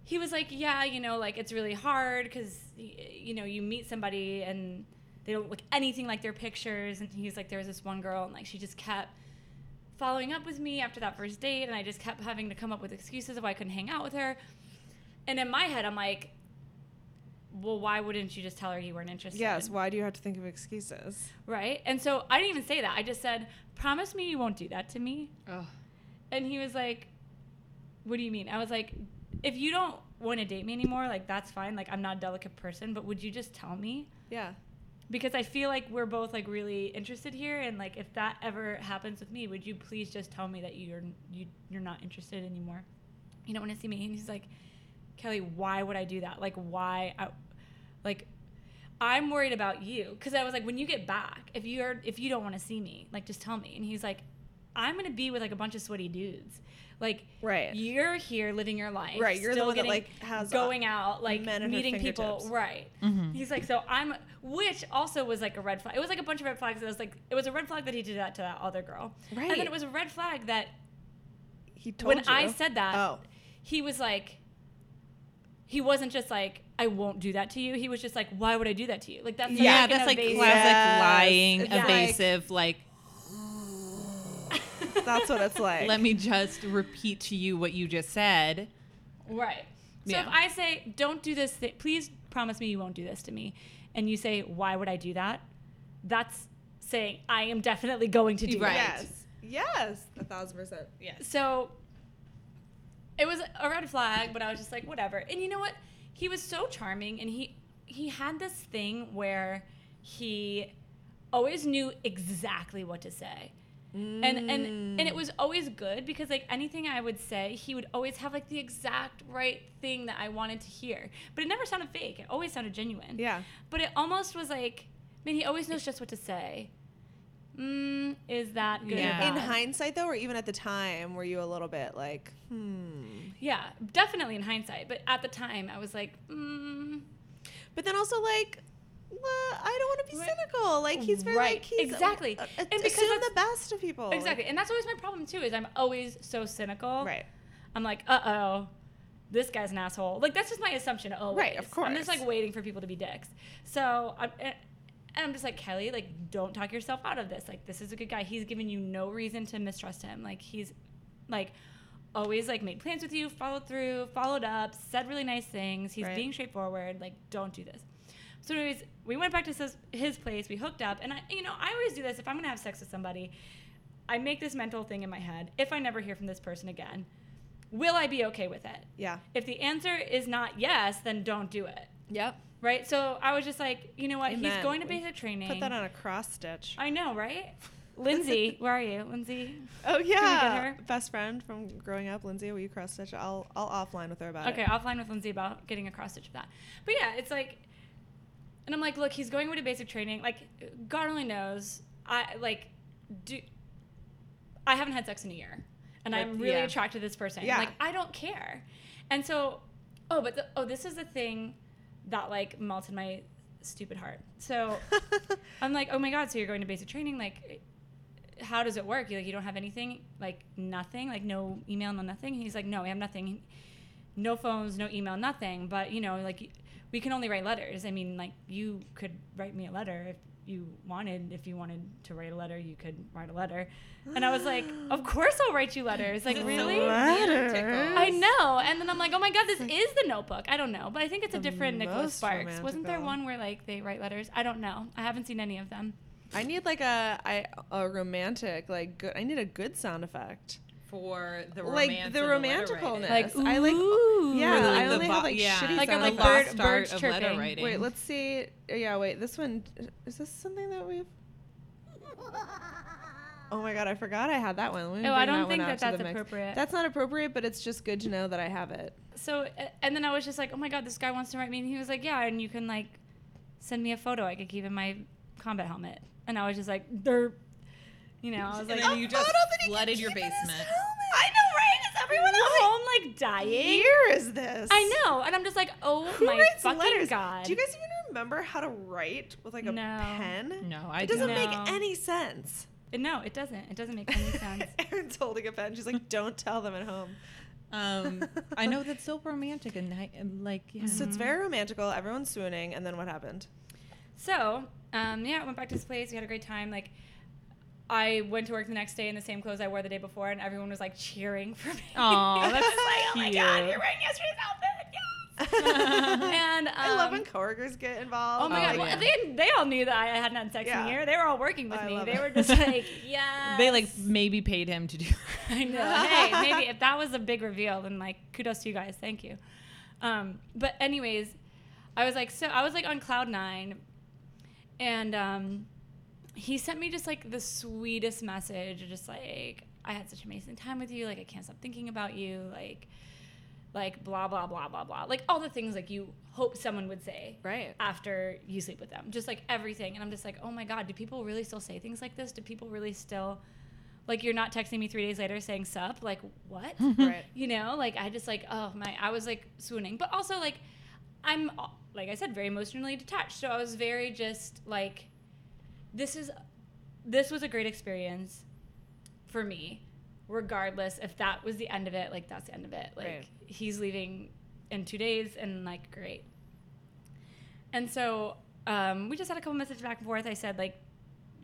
he was like, yeah, you know, like it's really hard because you know you meet somebody and they don't look anything like their pictures, and he's like, there was this one girl and like she just kept following up with me after that first date, and I just kept having to come up with excuses of why I couldn't hang out with her. And in my head, I'm like, well, why wouldn't you just tell her you weren't interested? Yes. Why do you have to think of excuses? Right? And so I didn't even say that. I just said, promise me you won't do that to me. Ugh. And he was like, what do you mean? I was like, if you don't want to date me anymore, like that's fine. Like I'm not a delicate person, but would you just tell me? Yeah. Because I feel like we're both like really interested here, and like if that ever happens with me, would you please just tell me that you're you you're not interested anymore? You don't want to see me. And he's like, Kelly, why would I do that? Like why? I, like I'm worried about you because I was like, when you get back, if you're if you don't want to see me, like just tell me. And he's like, I'm gonna be with like a bunch of sweaty dudes. Like Right. you're here living your life. Right, you're the still one that, getting- like, has, uh, going out, like men meeting people. fingertips. Right. Mhm. He's like, so I'm, which also was like a red flag. It was like a bunch of red flags. It was like, it was a red flag that he did that to that other girl. Right. And Right. then it was a red flag that He told me. when you. I said that, Oh. he was like, he wasn't just like, I won't do that to you. He was just like, why would I do that to you? Like that's Yeah, like an that's like evasive- classic Yes. lying, It's like- evasive. Like, That's what it's like. let me just repeat to you what you just said. Right. So Yeah. if I say, don't do this, thi- please promise me you won't do this to me, and you say, why would I do that? That's saying, I am definitely going to do Right. that. Yes. Yes. A thousand percent. Yes. So it was a red flag, but I was just like, whatever. And you know what? He was so charming, and he he had this thing where he always knew exactly what to say. And, and and it was always good because like anything I would say, he would always have like the exact right thing that I wanted to hear. But it never sounded fake. It always sounded genuine. Yeah. But it almost was like, I mean, he always knows just what to say. Mm, is that good? or Yeah. In hindsight, though, or even at the time, were you a little bit like, hmm? Yeah, definitely in hindsight. But at the time, I was like, mm, But then also like, well, I don't want to be cynical. Like he's very Right. like he's Exactly. Uh, And because assume the best of people. exactly. And that's always my problem too. Is I'm always so cynical. Right. I'm like, uh oh, this guy's an asshole. Like that's just my assumption. Always. Right, of course. I'm just like waiting for people to be dicks. So I'm. And and I'm just like Kelly, like don't talk yourself out of this. Like this is a good guy. He's given you no reason to mistrust him. Like he's, like, always like made plans with you, followed through, followed up, said really nice things. He's Right. being straightforward. Like don't do this. So, anyways, we went back to his, his place. We hooked up, and I, you know, I always do this. If I'm gonna have sex with somebody, I make this mental thing in my head. If I never hear from this person again, will I be okay with it? Yeah. If the answer is not yes, then don't do it. Yep. Right. So I was just like, you know what? Amen. He's going to basic training. Put that on a cross stitch. I know, right? Lindsay, where are you, Lindsay? Oh yeah, best friend from growing up, Lindsay. Will you cross stitch? I'll I'll offline with her about Okay, it. Okay, offline with Lindsay about getting a cross stitch of that. But yeah, it's like, and I'm like, look, he's going to basic training. Like, God only knows. I like, do. I haven't had sex in a year, and I'm really yeah. attracted to this person. Yeah. Like, I don't care. And so, oh, but the, oh, this is the thing that like melted my stupid heart. So I'm like, oh my god, so you're going to basic training? Like, how does it work? You like, you don't have anything, like nothing, like no email, no nothing. He's like, no, we have nothing, no phones, no email, nothing. But you know, like, we can only write letters. I mean, like, you could write me a letter if you wanted. If you wanted to write a letter, you could write a letter. And I was like, of course I'll write you letters. Like, really? Letters. I know. And then I'm like, oh my god, this is the Notebook. I don't know, but I think it's a different Nicholas most Sparks. Wasn't there one where like they write letters? I don't know. I haven't seen any of them. I need like a I a romantic like good. I need a good sound effect. For the Like romance the and romanticalness. Like, I like. ooh. Yeah, Or, I only bo- have like yeah. shitty Like, or, sound like, effects. bird- Last start birds of letter chirping. writing. Wait, let's see. Yeah, wait. This one is this something that we've. Oh my god, I forgot I had that one. Let me Oh, I bring don't one think that to the that's mix. appropriate. That's not appropriate, but it's just good to know that I have it. So, uh, and then I was just like, oh my god, this guy wants to write me. And he was like, yeah, and you can like send me a photo I could keep in my combat helmet. And I was just like, derp. You know, I was and like, then you just photo that he can flooded your keep in his basement. I know, right? Is everyone at home like dying? Year is this? I know, and I'm just like, oh Who my writes fucking letters? god. Do you guys even remember how to write with like a No. pen? No, I It doesn't don't. make No. any sense. no, it doesn't. It doesn't make any sense. Erin's holding a pen. She's like, "Don't tell them at home." Um, I know that's so romantic and, ni- and like yeah. So it's very romantical. Everyone's swooning, and then what happened? So, um, yeah, I went back to his place. We had a great time. Like, I went to work the next day in the same clothes I wore the day before, and everyone was like cheering for me. Aw, I was that's like, oh my god, you're wearing yesterday's outfit. Yes. and um, I love when coworkers get involved. Oh my Oh, god! yeah. Well, they they all knew that I hadn't had sex in a year. They were all working with I me. They it. were just like, yeah. They like maybe paid him to do. I know. hey, maybe if that was a big reveal, then like kudos to you guys. Thank you. Um, but anyways, I was like, so I was like on cloud nine, and um, he sent me just like the sweetest message, just like I had such an amazing time with you. Like I can't stop thinking about you. Like, like blah blah blah blah blah. Like all the things like you hope someone would say Right. after you sleep with them. Just like everything. And I'm just like, oh my God, do people really still say things like this? Do people really still, like, you're not texting me three days later saying sup? Like, what? Right. you know, like, I just like, oh my, I was like swooning. But also, like, I'm, like I said, very emotionally detached. So I was very just like, this is, this was a great experience for me, regardless if that was the end of it. Like, that's the end of it. Like, Right. he's leaving in two days, and like, great. And so um, we just had a couple messages back and forth. I said, like,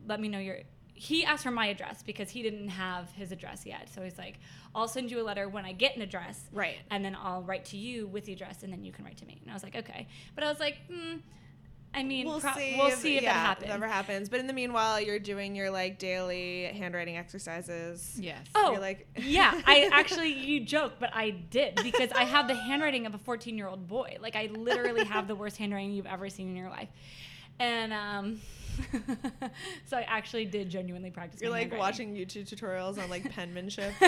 let me know your. He asked for my address because he didn't have his address yet. So he's like, I'll send you a letter when I get an address. Right. And then I'll write to you with the address, and then you can write to me. And I was like, okay. But I was like, hmm. I mean, We'll pro- see. we'll see if yeah, that happens. Never happens. But in the meanwhile, you're doing your like daily handwriting exercises. Yes. Oh, You're like- yeah. I actually, you joke, but I did because I have the handwriting of a 14 year old boy. Like, I literally have the worst handwriting you've ever seen in your life. And um, so I actually did genuinely practice. You're like watching YouTube tutorials on like penmanship.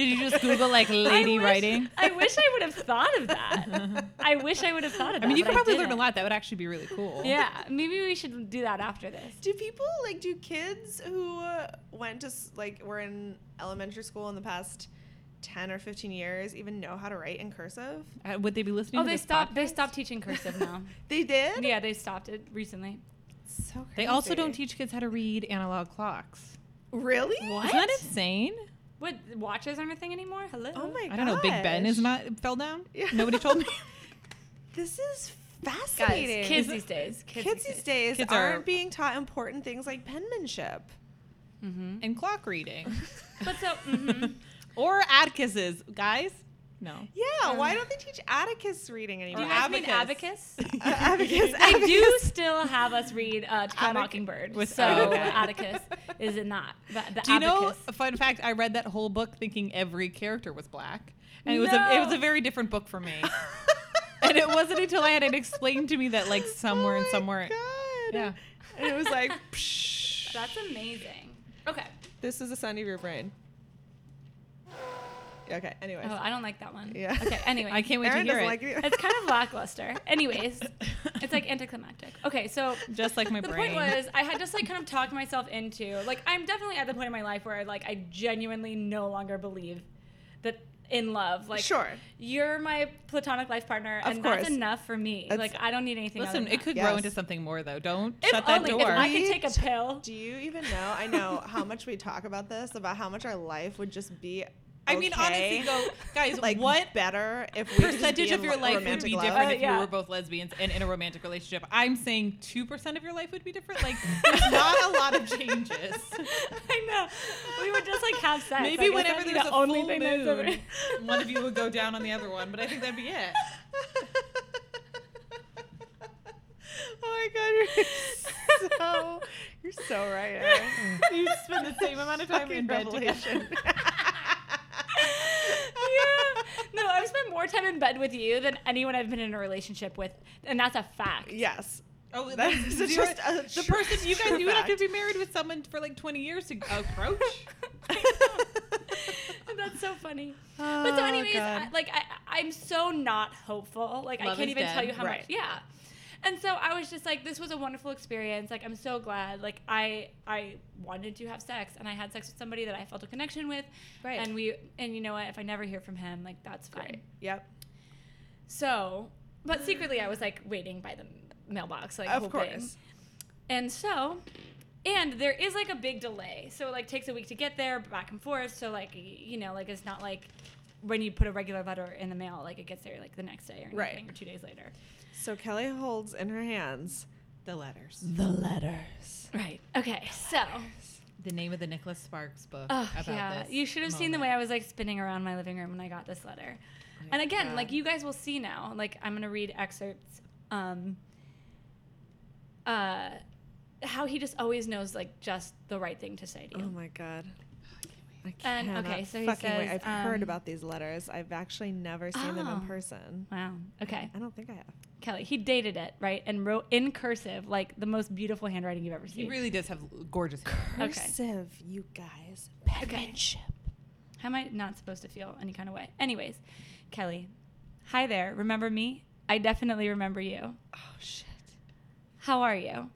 Did you just Google like lady I wish- writing? I wish I would have thought of that. I wish I would have thought of that. I mean, you could probably learn a lot. That would actually be really cool. Yeah, maybe we should do that after this. do people like do kids who went to s- like were in elementary school in the past 10 or 15 years even know how to write in cursive? Uh, would they be listening? Oh, to they this stopped. They podcast? stopped teaching cursive now. They did? yeah, they stopped it recently. So crazy. They also don't teach kids how to read analog clocks. Really? What? Isn't that insane? What watches aren't a thing anymore? Hello. Oh my god. I don't know. Big Ben is not fell down. Yeah. Nobody told me. This is Guys, fascinating. kids these days. Kids, Kids these days Kids aren't are- being taught important things like penmanship. Mm-hmm. and clock reading, But so, mhm. or Atkins's guys. No. Yeah, why don't they teach Atticus reading Do anymore? you guys mean Abacus. abacus? Abacus. they do still have us read uh, To Kill a Mockingbird. with- so okay. Atticus is in that. The, the Do you know? A fun fact: I read that whole book thinking every character was black, and it was a it was a very different book for me. and it wasn't until I had it explained to me that like somewhere and Oh my somewhere. God. Yeah. And it was like, psh. That's amazing. Okay. this is the sound of your brain. Okay, anyways. Oh, I don't like that one. Yeah. Okay. Anyway, I can't wait Aaron to hear doesn't it. like it. It's kind of lackluster. Anyways, it's like anticlimactic. Okay, so Just like my the brain. The point was I had just like kind of talked myself into like I'm definitely at the point in my life where like I genuinely no longer believe that in love like Sure. you're my platonic life partner Of and course. that's enough for me That's- like I don't need anything else. Listen, other it could that. grow Yes. into something more though. Don't if shut that door. if I could take a pill Do you even know? I know how much we talk about this, about how much our life would just be. I mean, honestly, though, guys, like what better if we could just percentage be of in your life would be love? different Uh, if yeah. you were both lesbians and in a romantic relationship? I'm saying two percent of your life would be different. Like, there's not a lot of changes. I know we would just like have sex Maybe Like, whenever there's the a only full thing ever- moon, one of you would go down on the other one. But I think that'd be it. oh my god, you're so you're so right. Erin. You spend the same amount of time Fucking in bed together. revelation. yeah. No, I've spent more time in bed with you than anyone I've been in a relationship with, and that's a fact. yes. Oh, that's zero- just a the true- person you guys true you would have to be married with someone for like 20 years to approach. That's so funny. but so, Oh, anyways, God. I, like I, I'm so not hopeful. Like I can't is even tell you how Right. much. Yeah. And so I was just like, this was a wonderful experience. Like I'm so glad. Like I I wanted to have sex, and I had sex with somebody that I felt a connection with. Right. And we and you know what? If I never hear from him, like that's fine. Right. Yep. So, but secretly I was like waiting by the mailbox, like Of hoping. course. And so, and there is like a big delay. So it like takes a week to get there, back and forth. So like you know, like it's not like when you put a regular letter in the mail, like it gets there like the next day or Right. anything, or two days later. So Kelly holds in her hands the letters. the letters. Right. Okay. So, The name of the Nicholas Sparks book oh about yeah, this. you should have seen the way. I was like spinning around my living room when I got this letter. And again, God. like you guys will see now, like I'm gonna read excerpts. Um, uh, how he just always knows like just the right thing to say to you. Oh my god. I And, okay, so he fucking wait. I've heard um, about these letters. I've actually never seen them Oh. in person. Wow. Okay, I don't think I have. Kelly, he dated it right and wrote in cursive, like the most beautiful handwriting you've ever seen. He really does have gorgeous hair. Okay. Cursive, you guys. Penmanship. How am I not supposed to feel any kind of way? Anyways, Kelly, hi there. Remember me? I definitely remember you. Oh shit. How are you?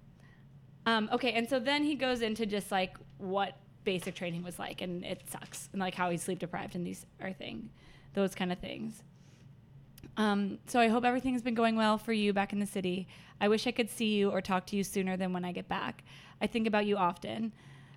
Um, okay, and so then he goes into just like what basic training was like, and it sucks, and like how he's sleep deprived and these are thing, those kind of things. Um, so I hope everything's been going well for you back in the city. I wish I could see you or talk to you sooner than when I get back. I think about you often.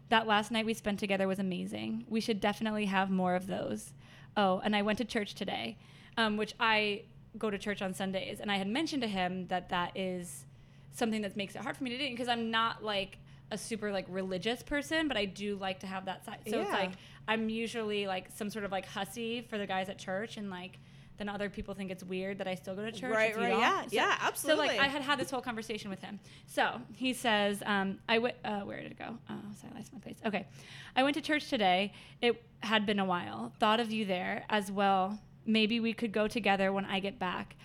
That last night we spent together was amazing. We should definitely have more of those. Oh, and I went to church today, um, which I go to church on Sundays, and I had mentioned to him that that is something that makes it hard for me to do because I'm not like a super like religious person, but I do like to have that side. So it's like I'm usually like some sort of like hussy for the guys at church, and like then other people think it's weird that I still go to church. Right, right, yeah, So- yeah, So absolutely. like I had had this whole conversation with him. So he says, um, I went. Uh, where did it go? Oh, sorry, I lost my place. Okay, I went to church today. It had been a while. Thought of you there as well. Maybe we could go together when I get back.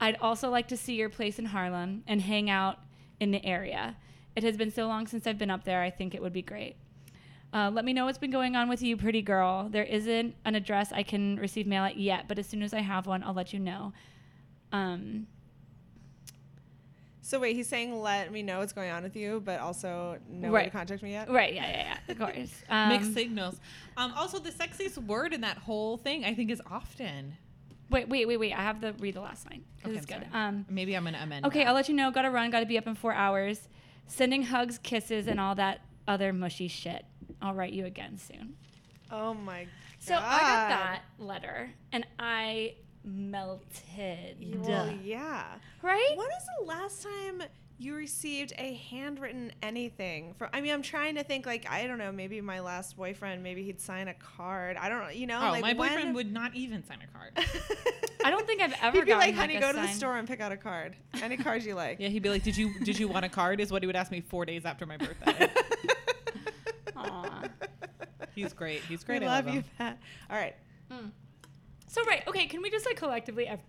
I'd also like to see your place in Harlem and hang out in the area. It has been so long since I've been up there. I think it would be great. Uh, let me know what's been going on with you, pretty girl. There isn't an address I can receive mail at yet, but as soon as I have one, I'll let you know. Um, So wait, he's saying let me know what's going on with you, but also no way to contact me yet. right? Yeah, yeah, yeah. Of course. Um, Mixed signals. Um, also, the sexiest word in that whole thing, I think, is often. Wait, wait, wait, wait. I have to read the last line. Okay, it's good. Um, Maybe I'm gonna amend. okay, that. I'll let you know. Gotta run. Gotta be up in four hours. Sending hugs, kisses, and all that other mushy shit. I'll write you again soon. Oh my god. So I got that letter and I melted. Well, yeah. Right? When is the last time you received a handwritten anything from. I mean, I'm trying to think. Like, I don't know. Maybe my last boyfriend. Maybe he'd sign a card. I don't know. You know, Oh, like my when- boyfriend would not even sign a card. I don't think I've ever He'd be gotten, like, "Honey, a go to the store and pick out a card. Any card you like." yeah, he'd be like, "Did you did you want a card?" Is what he would ask me four days after my birthday. Aw. He's great. He's we great. I love love you. Pat. All right. So right, okay, can we just like collectively, ev-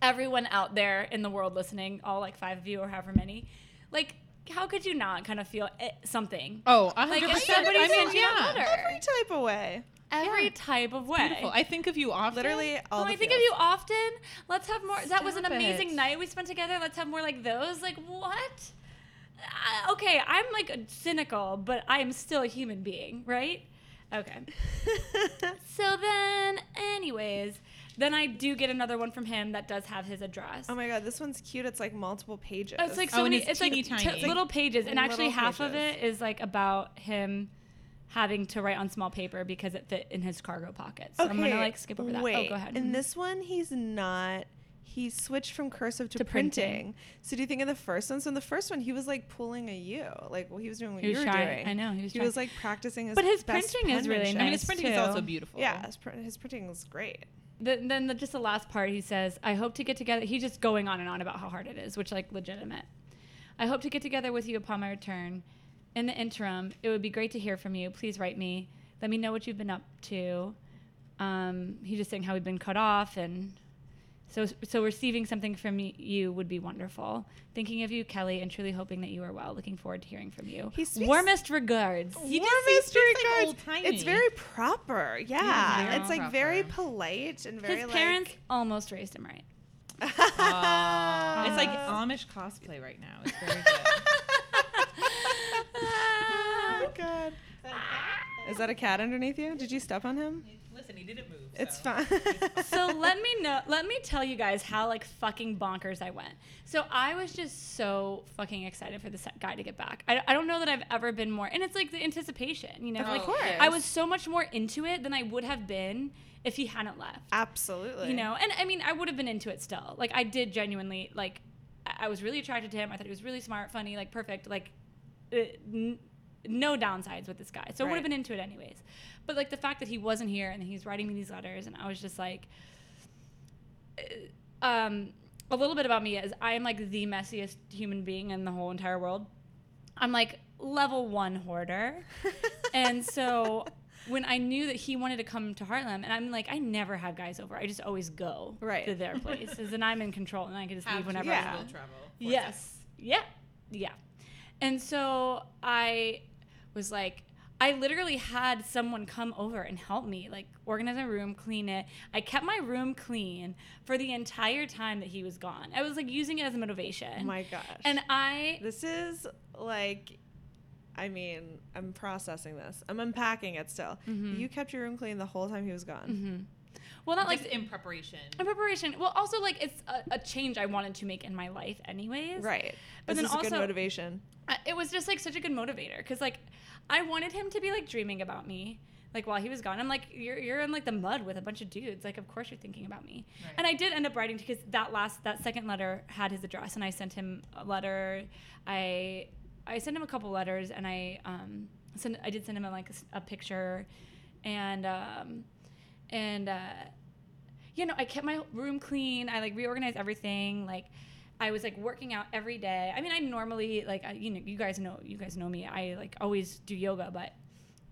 everyone out there in the world listening, all like five of you or however many, like how could you not kind of feel eh, something? Oh, a Like hundred if percent. somebody I mean, sends you a yeah. letter. Every type of way. Every Yeah. type of way. Beautiful. I think of you often. Literally all When the I think of you often, let's have more. That was an amazing it. night we spent together. Let's have more like those. Like what? Uh, okay, I'm like cynical, but I am still a human being, right? Okay. So then, anyways, then I do get another one from him that does have his address. Oh my god, this one's cute. It's like multiple pages. Oh, It's like Oh, so and many. it's It's like teeny t- little pages, and actually Little half of it is like about him having to write on small paper because it fit in his cargo pocket. So I'm gonna like skip over that. Wait, oh, go ahead. In this one, he's not. He switched from cursive to, To printing. printing. So do you think in the first one? So in the first one, he was like pulling a U, like well, he was doing what He was you were trying. doing. I know, he was He trying. was like practicing his. But his best printing is really penmanship. I mean, his printing is also beautiful. Yeah, his, pr- his printing is great. The, then the, just the last part, he says, "I hope to get together." He's just going on and on about how hard it is, which like legitimate. I hope to get together with you upon my return. In the interim, it would be great to hear from you. Please write me. Let me know what you've been up to. Um, he's just saying how we've been cut off, and so so receiving something from you would be wonderful. Thinking of you, Kelly, and truly hoping that you are well. Looking forward to hearing from you. He speaks- Warmest regards. He just- Warmest he speaks, like, regards. It's very proper. Yeah, very it's like very polite and very His like. parents almost raised him right. Aw. it's like Amish cosplay right now. It's very good. oh my god. Is that a cat underneath you? Did you step on him? Listen, he didn't move. It's so. fine. so let me know let me tell you guys how like fucking bonkers i went so i was just so fucking excited for this guy to get back i, I don't know that i've ever been more and it's like the anticipation you know Of like course. i was so much more into it than i would have been if he hadn't left Absolutely. you know and i mean i would have been into it still like i did genuinely like i I was really attracted to him i thought he was really smart funny like perfect like uh, n- no downsides with this guy so i would have been into it anyways but like the fact that he wasn't here and he's writing me these letters and i was just like uh, um a little bit about me is i'm like the messiest human being in the whole entire world i'm like level one hoarder and so when I knew that he wanted to come to Harlem, and I'm like, I never have guys over. I just always go Right. to their places, and I'm in control, and I can just Have leave to, whenever yeah. I will want. travel. Yes. Yeah. Yeah. And so I was like, I literally had someone come over and help me, like organize my room, clean it. I kept my room clean for the entire time that he was gone. I was like using it as a motivation. Oh my gosh. and I this is like I mean, I'm processing this. I'm unpacking it still. Mm-hmm. You kept your room clean the whole time he was gone. Well not Like like in preparation. in preparation. Well, also like it's a, a change I wanted to make in my life, anyways. Right. But this then is a good motivation. I- it was just like such a good motivator because like I wanted him to be like dreaming about me like while he was gone. I'm like you're you're in like the mud with a bunch of dudes. Like of course you're thinking about me. Right. And I did end up writing because that last that second letter had his address and I sent him a letter. I I sent him a couple letters and I um sent I did send him a, like a picture and um and uh you know, I kept my room clean. I like reorganized everything. Like I was like working out every day. I mean, I normally like I, you know, you guys know, you guys know me. I like always do yoga, but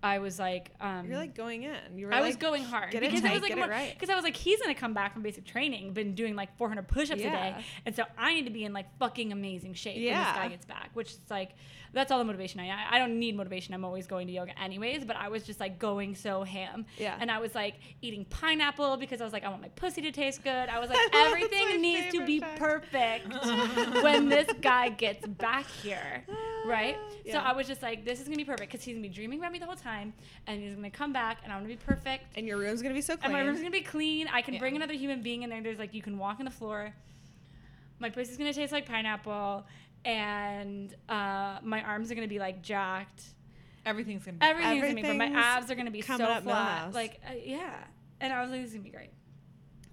I was like, um, You're like going in. You were I was going hard because I was like, it right. because I was like, he's gonna come back from basic training, been doing like 400 push-ups a day, and so I need to be in like fucking amazing shape when Yeah. this guy gets back. Which is like, that's all the motivation I. I don't need motivation. I'm always going to yoga anyways. But I was just like going so ham. Yeah. And I was like eating pineapple because I was like, I want my pussy to taste good. I was like, everything needs to be fact. perfect when this guy gets back here, ah, right? Yeah. So I was just like, this is gonna be perfect because he's gonna be dreaming about me the whole time, and he's gonna come back, and I'm gonna be perfect. And your room's gonna be so clean. And my room's gonna be clean. I can Yeah. bring another human being in there. There's like you can walk on the floor. My pussy's gonna taste like pineapple, and uh, my arms are gonna be like jacked. Everything's gonna be Everything's, gonna be. But my abs are gonna be so coming up flat. Milhouse. Like uh, yeah, and I was like, this is gonna be great.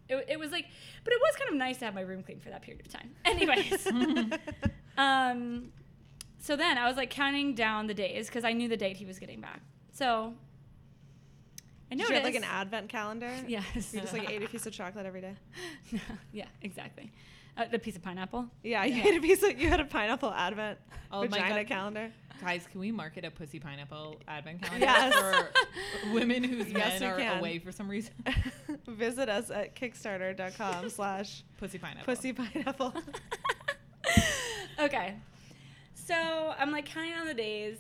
It, it was like, but it was kind of nice to have my room clean for that period of time. Anyways, Um, so then I was like counting down the days because I knew the date he was getting back. So I Did noticed you have like an advent calendar? Yes. You just like ate a piece of chocolate every day. yeah, exactly. Uh, the piece of pineapple. Yeah, you Yeah. ate a piece of you had a pineapple advent Oh my vagina God. calendar. Guys, can we market a pussy pineapple advent calendar Yes. for women whose Yes, men are can. away for some reason? Visit us at kickstarter.com slash Pussy pineapple. pussy pineapple. okay. So I'm like counting on the days.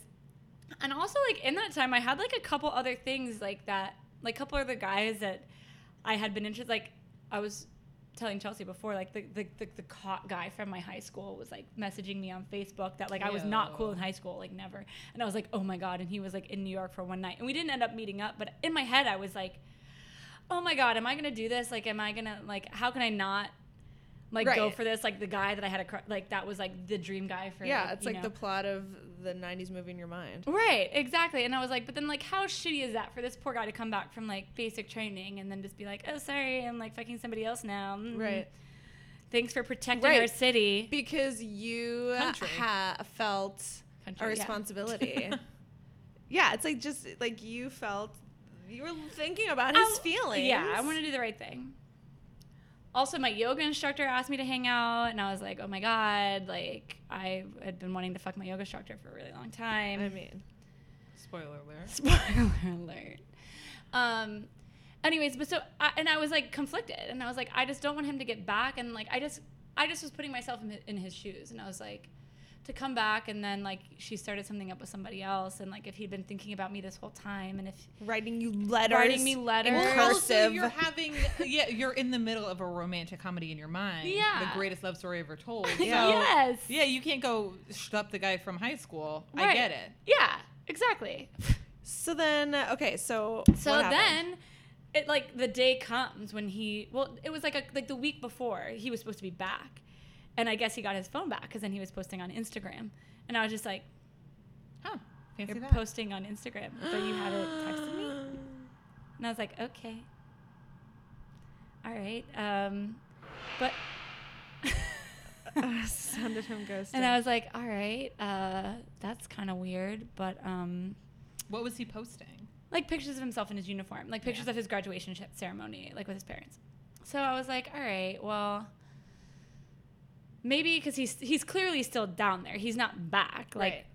And also like in that time I had like a couple other things like that like a couple other guys that I had been interested like I was telling Chelsea before like the the, the, the caught guy from my high school was like messaging me on Facebook that like I was not cool in high school like never. And I was like oh my god and he was like in New York for one night. And we didn't end up meeting up but in my head I was like oh my god am I gonna do this? Like am I gonna like how can I not like go for this like the guy that I had a cr- like that was like the dream guy for yeah, it's like know. the plot of the 90s movie in your mind. Right, exactly. And I was like, but then like how shitty is that for this poor guy to come back from like basic training and then just be like, oh sorry, I'm like fucking somebody else now. Mm. Right. Thanks for protecting Right. our city. Because you ha- felt Country, a yeah. responsibility. yeah, it's like just like you felt you were thinking about his I- feelings. Yeah, I want to do the right thing. Also, my yoga instructor asked me to hang out, and I was like, oh my god, like I had been wanting to fuck my yoga instructor for a really long time. I mean, Spoiler alert. Spoiler alert. Um, anyways, but so I, and I was like conflicted, and I was like, I just don't want him to get back, and like I just I just was putting myself in his, in his shoes, and I was like, to come back, and then like she started something up with somebody else, and like if he'd been thinking about me this whole time, and if writing you letters. Writing me letters. in Well, Well, also you're having yeah, you're in the middle of a romantic comedy in your mind. Yeah. The greatest love story ever told. So, yes, Yeah, you can't go shut up the guy from high school. I get it. yeah, exactly. so then, uh, okay, so So what then, it like the day comes when he well, it was like a, like the week before he was supposed to be back, and I guess he got his phone back because then he was posting on Instagram, and I was just like, oh, Fancy you're that. posting on Instagram, but you haven't texted me, and I was like, okay, all right, um, but. Sounded him ghosting. And I was like, all right, uh, that's kind of weird, but um, What was he posting? like pictures of himself in his uniform, like pictures Yeah. of his graduation ceremony, like with his parents. So I was like, all right, well, maybe because he's he's clearly still down there. He's not back. Like Right.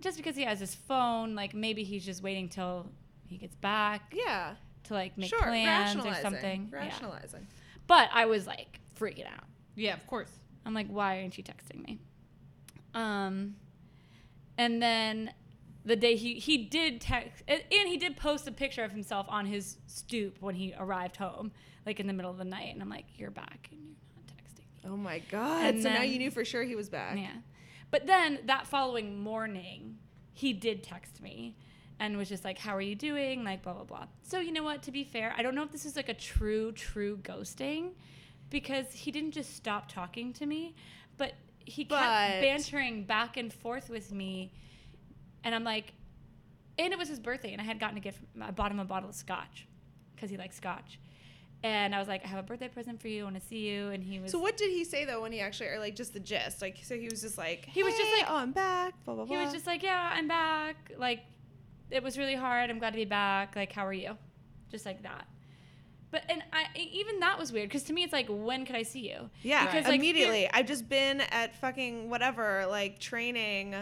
just because he has his phone, like maybe he's just waiting till he gets back yeah, to like make sure, plans or rationalizing, something. Yeah. Rationalizing. But I was like freaking out. Yeah, of course. I'm like, why aren't you texting me? Um, and then the day he he did text, and he did post a picture of himself on his stoop when he arrived home, like in the middle of the night. And I'm like, you're back, and you're not texting me. Oh my god! And so now you knew for sure he was back. Yeah. But then that following morning, he did text me and was just like, How are you doing? Like, blah, blah, blah. So, you know what? To be fair, I don't know if this is like a true, true ghosting because he didn't just stop talking to me, but he But- kept bantering back and forth with me. And I'm like, and it was his birthday, and I had gotten a gift. I bought him a bottle of scotch because he likes scotch. And I was like, I have a birthday present for you. I want to see you. And he was So what did he say though when he actually, or like just the gist? Like, so he was just like, He was just like- oh, I'm back. Blah blah blah. he was just like, "Yeah, I'm back. Like, it was really hard. I'm glad to be back. Like, how are you?" Just like that. But and I even that was weird because to me it's like, when could I see you? yeah, because, like, immediately. I've just been at fucking whatever, like training.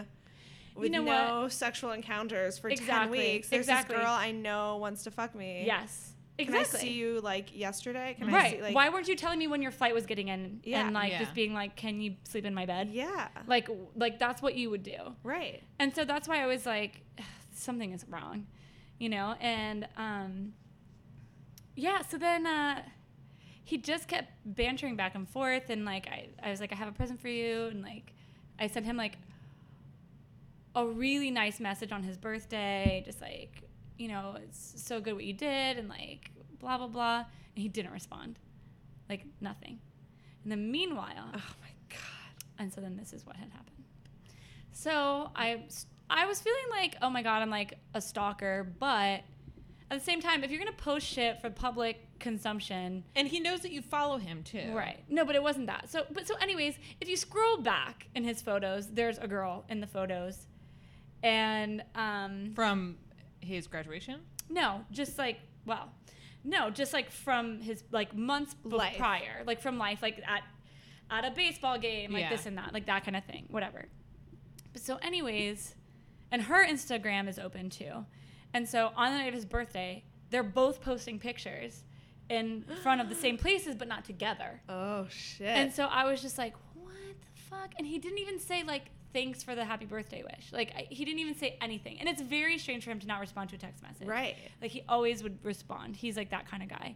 With know no sexual encounters for ten Exactly, weeks. There's exactly. this girl I know wants to fuck me. Yes, Can exactly. I see you like yesterday? Can I right? see like Why weren't you telling me when your flight was getting in Yeah. and like Yeah. just being like, "Can you sleep in my bed?" Yeah. Like, like that's what you would do. Right. And so that's why I was like, something is wrong, you know? And um, yeah, so then uh, he just kept bantering back and forth. And like, I, I was like, I have a present for you. And like, I sent him like a really nice message on his birthday, just like, you know, it's so good what you did. And like, blah, blah, blah. And he didn't respond. Like, nothing. And then meanwhile, Oh my god. and so then this is what had happened. So I, I was feeling like, oh my god, I'm like a stalker, but at the same time, if you're gonna post shit for public consumption. And he knows that you follow him too. Right. No, but it wasn't that. So, but so, anyways, if you scroll back in his photos, there's a girl in the photos, and um, From his graduation? no, just like well, no, just like from his like months Life. prior, like from life, like at at a baseball game, like Yeah. this and that, like that kind of thing, whatever. But so, anyways, and her Instagram is open too, and so on the night of his birthday, they're both posting pictures in front of the same places, but not together. Oh shit. And so I was just like, what the fuck? And he didn't even say like thanks for the happy birthday wish. Like I, he didn't even say anything. And it's very strange for him to not respond to a text message. right. Like he always would respond. He's like that kind of guy.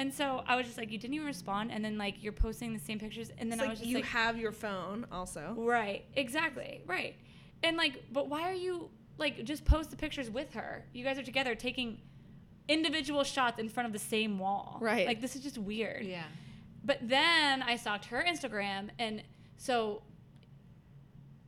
And so I was just like, you didn't even respond, and then like you're posting the same pictures, and then It's I like was just like, you like, have your phone also. right, exactly, right, and like, but why are you like just post the pictures with her? You guys are together taking individual shots in front of the same wall, Right. Like this is just weird. Yeah. But then I stalked her Instagram, and so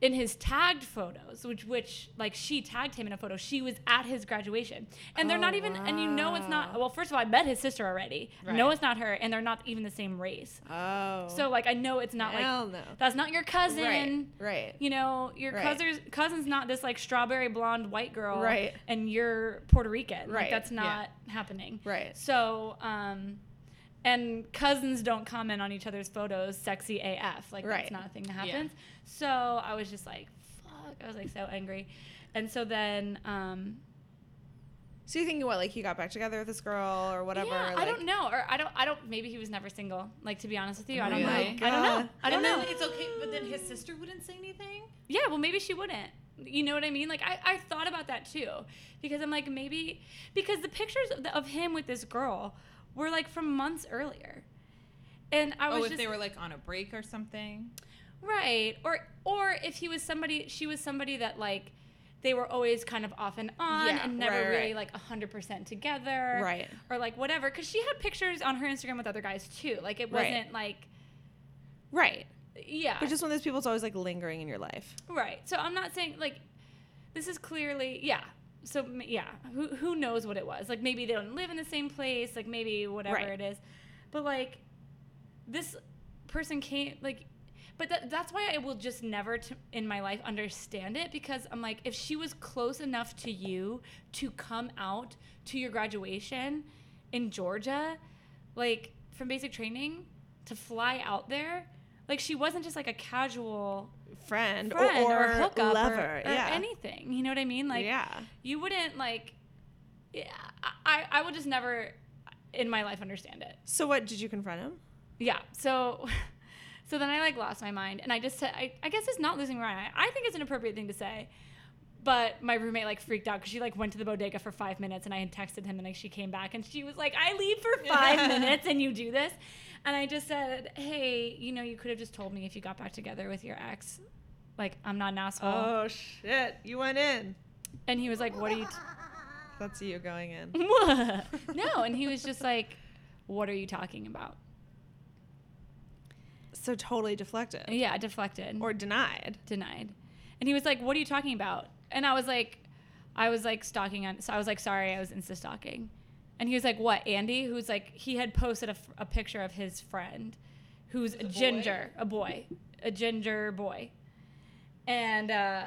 in his tagged photos, which which like she tagged him in a photo, she was at his graduation, and they're Oh, not even. And you know it's not. Well, first of all, I met his sister already. Right. No, it's not her, and they're not even the same race. Oh. So like I know it's not Hell like no. that's not your cousin. Right. Right. You know, your Right. cousin's cousin's not this like strawberry blonde white girl, Right. And you're Puerto Rican, Like, Right. that's Yeah. not happening, Right. So, um, and cousins don't comment on each other's photos, sexy AF, like Right. that's not a thing that Yeah. happens. So I was just like, fuck, I was like so angry, and so then, um, So you thinking what? Like he got back together with this girl or whatever? yeah, I don't know, or I don't, I don't. Maybe he was never single. Like to be honest with you, I Oh don't my know. I don't know. I don't And know. then it's okay, but then his sister wouldn't say anything? Yeah, well, maybe she wouldn't. You know what I mean? Like, I, I thought about that too. Because I'm like, maybe, because the pictures of, the, of him with this girl were like from months earlier. And I oh, was oh, if just, they were like on a break or something? right. Or, or if he was somebody, she was somebody that like, they were always kind of off and on Yeah, and never right, really right. like 100% together. Right. Or like whatever. Because she had pictures on her Instagram with other guys too. Like, it wasn't like, Right. yeah. But just one of those people that's always like lingering in your life. Right. So I'm not saying like this is clearly yeah. So yeah, who who knows what it was? Like maybe they don't live in the same place. Like maybe whatever Right. it is. But like this person came like. But that, that's why I will just never to, in my life understand it because I'm like, if she was close enough to you to come out to your graduation in Georgia, like from basic training, to fly out there, like she wasn't just like a casual Friend, friend or, or, hookup lover. or, or yeah. anything. You know what I mean? Like yeah. you wouldn't like. Yeah, I I will just never in my life understand it. So what did you confront him? Yeah. So. So then I like lost my mind, and I just said, I, I guess it's not losing my mind. I think it's an appropriate thing to say, but my roommate like freaked out because she like went to the bodega for five minutes, and I had texted him, and like she came back, and she was like, "I leave for five minutes, and you do this," and I just said, "Hey, you know, you could have just told me if you got back together with your ex. Like, I'm not an asshole." Oh shit! You went in. And he was like, "What are you?" T- That's you going in. no, and he was just like, "What are you talking about?" So totally deflected Yeah, deflected or denied. denied. And he was like, "What are you talking about?" And I was like, I was like stalking on. So I was like, "Sorry, I was insta stalking." And he was like, "What, Andy?" Who's like, he had posted a, f- a picture of his friend, who's a boy? ginger, a boy, a ginger boy, and uh,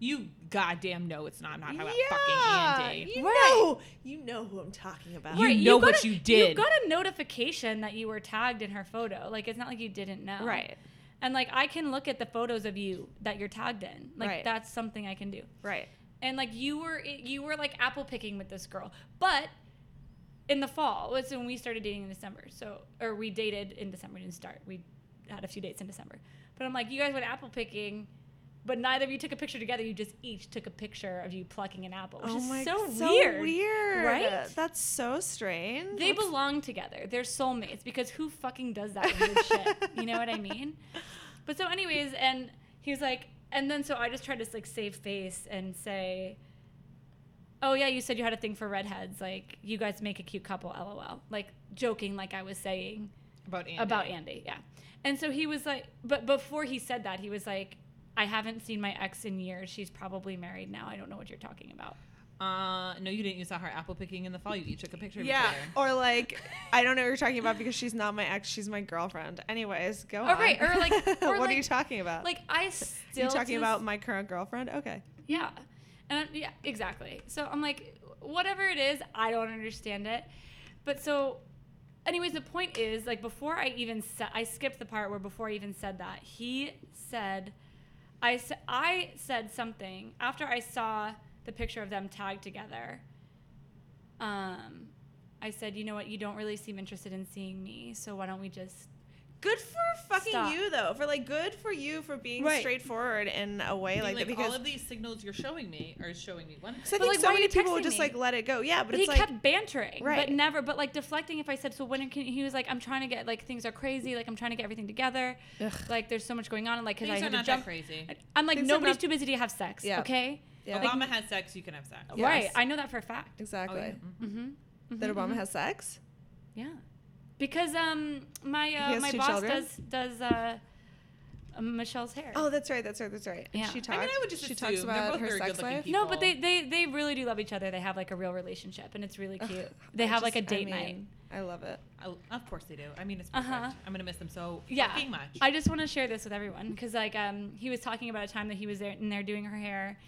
You goddamn know it's not. I'm not talking about fucking Andy. you Right. know, you know who I'm talking about. You know got what a- you did. You got a notification that you were tagged in her photo. Like it's not like you didn't know. Right, And like I can look at the photos of you that you're tagged in. Like Right. that's something I can do. right. And like you were you were like apple picking with this girl. But in the fall was when we started dating in December. So or we dated in December, we didn't start. We had a few dates in December. But I'm like, you guys went apple picking, but neither of you took a picture together. You just each took a picture of you plucking an apple, which oh is my, so, so weird. weird, right? That's so strange. They That's- belong together. They're soulmates because who fucking does that weird shit? You know what I mean? But so, anyways, and he was like, and then so I just tried to like save face and say, "Oh yeah, you said you had a thing for redheads. Like you guys make a cute couple, lol." Like joking, like I was saying About Andy. about Andy, yeah. And so he was like, but before he said that, he was like, "I haven't seen my ex in years. She's probably married now. I don't know what you're talking about." Uh, no, you didn't. You saw her apple picking in the fall. You each took a picture of Yeah. each other. Or like, I don't know what you're talking about because she's not my ex. She's my girlfriend. Anyways, go Or on. right, or like- or what are you talking about? Like I still you talking this- about my current girlfriend? Okay. Yeah. And I- yeah, exactly. So I'm like, whatever it is, I don't understand it. But so, anyways, the point is, like, before I even said, I skipped the part where before I even said that, he said, I, sa- I said something after I saw the picture of them tagged together. Um, I said, you know what, you don't really seem interested in seeing me, so why don't we just Good for fucking Stop. you though. For like good for you for being Right. straightforward in a way Being like, like, that because all of these signals you're showing me are showing me one. 'cause I But, think like, so many people would just like let it go. Yeah, but But it's he like kept bantering, Right. but never, but like deflecting. If I said, "So when can?" He was like, "I'm trying to get like things are crazy. Like I'm trying to get everything together. Ugh. Like there's so much going on, and like because I Things are had to not jump. that crazy. I'm like Things nobody's not- too busy to have sex. Yeah. Okay. Yeah. Obama has sex, you can have sex. Yeah. Right. I know that for a fact. exactly Oh, yeah. Mhm. Mm-hmm. that Obama has sex. Yeah. Because um my uh, my boss children? does does uh, uh, Michelle's hair. Oh, that's right. That's right. That's right. Yeah. She I talks. I mean, I would just she assume talks they're about both her very sex good-looking life. people. no, but they, they they really do love each other. They have like a real relationship, and it's really cute. They I have like a just- I date mean, night. I love it. I- of course they do. I mean, it's perfect. Uh-huh. I'm gonna miss them so yeah fucking much. i just want to share this with everyone because like um he was talking about a time that he was there in there doing her hair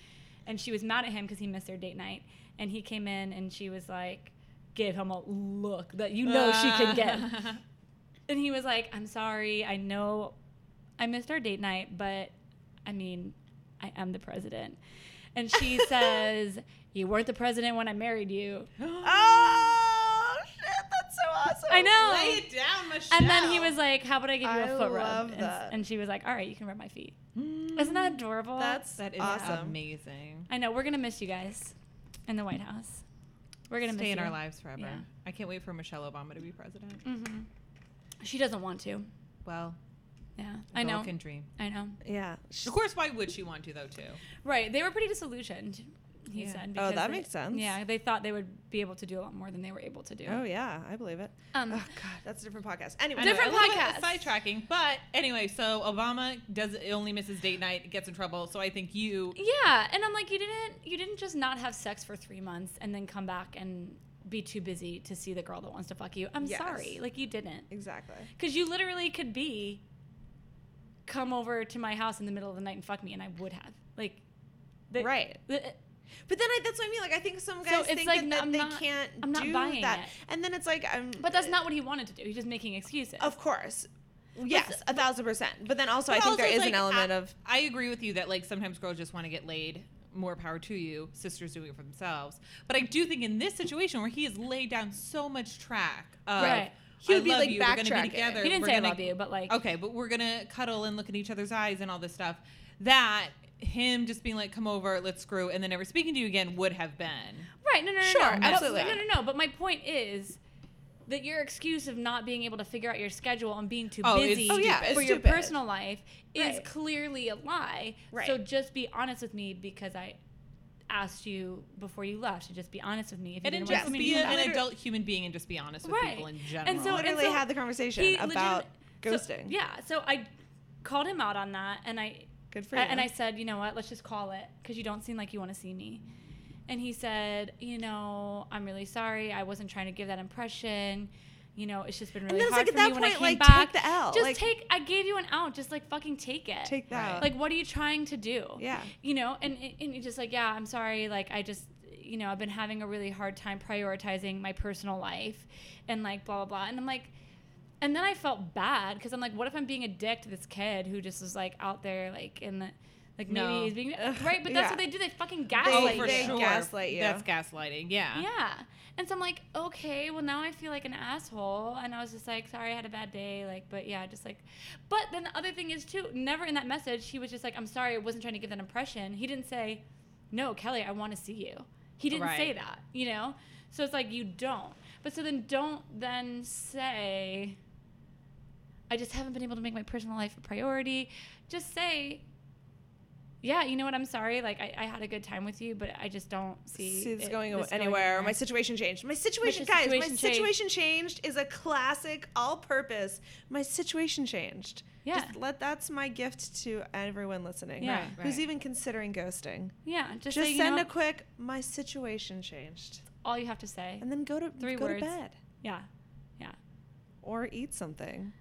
and she was mad at him because he missed their date night. And he came in and she was like gave him a look that you know she can get. And he was like i'm sorry. I know i missed our date night but i mean i am the president. And she says you weren't the president when i married you. Oh! shit! That's so awesome. i know Lay it down, Michelle. and then he was like how about i give you a I foot rub love and, that. and she was like all right you can rub my feet isn't that adorable That's "That is awesome. amazing." I know we're gonna miss you guys in the White House. We're gonna Stay miss in you. our lives forever. Yeah. I can't wait for Michelle Obama to be president. hmm She doesn't want to. Well, Yeah, a I girl know. Can dream. I know. Yeah. Of course, why would she want to though? Too. Right? They were pretty disillusioned. He Yeah. said. Oh, that they- makes sense. Yeah, they thought they would be able to do a lot more than they were able to do. Oh yeah, I believe it. Um, oh god, that's a different podcast. Anyway, I know, Different a little bit podcast. Sidetracking, but anyway, so Obama does only misses date night, gets in trouble. So I think you. Yeah, and I'm like, you didn't, you didn't just not have sex for three months and then come back and be too busy to see the girl that wants to fuck you. I'm Yes. sorry, like you didn't. Exactly. Because you literally could be come over to my house in the middle of the night and fuck me, and I would have. Like, the, right. the- But then I, that's what I mean. Like I think some So guys it's think like, that, that they not- can't I'm not do buying that, it. and then it's like I'm. but that's not what he wanted to do. He's just making excuses. Of course. Yes, a thousand percent. But then also, I think also there is an element I, of I agree with you that like sometimes girls just want to get laid. More power to you. Sisters doing it for themselves. But I do think in this situation where he has laid down so much track of Right. He I would be, love like, you, backtracking. be together. he didn't we're say gonna, I love you, but like, Okay, but we're gonna cuddle and look in each other's eyes and all this stuff. That him just being like, "Come over, let's screw," and then never speaking to you again would have been. right? No, no, no, Sure, no, But- absolutely. No, no, no. But my point is that your excuse of not being able to figure out your schedule and being too Oh, busy Oh, yeah, for it's your stupid. personal life is Right. clearly a lie. Right. So just be honest with me because I asked you before you left to just be honest with me. If you And didn't just be communicate a- that. an adult human being and just be honest with Right. people in general. And so- literally so had the conversation about legit- so- ghosting. yeah. So I called him out on that, and I Good for A- you. And I said, you know what? Let's just call it because you don't seem like you want to see me. And he said, you know, I'm really sorry. I wasn't trying to give that impression. You know, it's just been really then hard like, for at me that when I point, came like, back. take the L. Just Like- take. I gave you an out. Just like fucking take it. take that. Right. Like, what are you trying to do? Yeah. You know, and and you're just like, yeah, I'm sorry. Like, I just, you know, I've been having a really hard time prioritizing my personal life, and like blah blah blah. And I'm like, and then I felt bad because I'm like, what if I'm being a dick to this kid who just was like out there like in the like maybe No. he's being right, but that's Yeah. what they do. They fucking They- gaslight oh, for they you. sure. gaslight you. That's gaslighting. Yeah. Yeah. And so I'm like, okay, well now I feel like an asshole. And I was just like, sorry, I had a bad day. Like, but yeah, just like, but then the other thing is too, never in that message, he was just like, I'm sorry, I wasn't trying to give that impression. He didn't say, no, Kelly, I want to see you. He didn't say that, you know? So it's like, you don't. But so then don't then say, I just haven't been able to make my personal life a priority. Just say, yeah, you know what? I'm sorry. Like, I, I had a good time with you, but I just don't see, see this it- going this anywhere. anywhere. My situation changed. My situation, situation guys, my changed. situation changed is a classic, all-purpose. My situation changed. Yeah. Just let that's my gift to everyone listening. Yeah. Right, Who's right. even considering ghosting? Yeah. Just, Just say, you send know, a quick my situation changed. all you have to say. And then go to Three go words. to bed. Yeah. Yeah. Or eat something.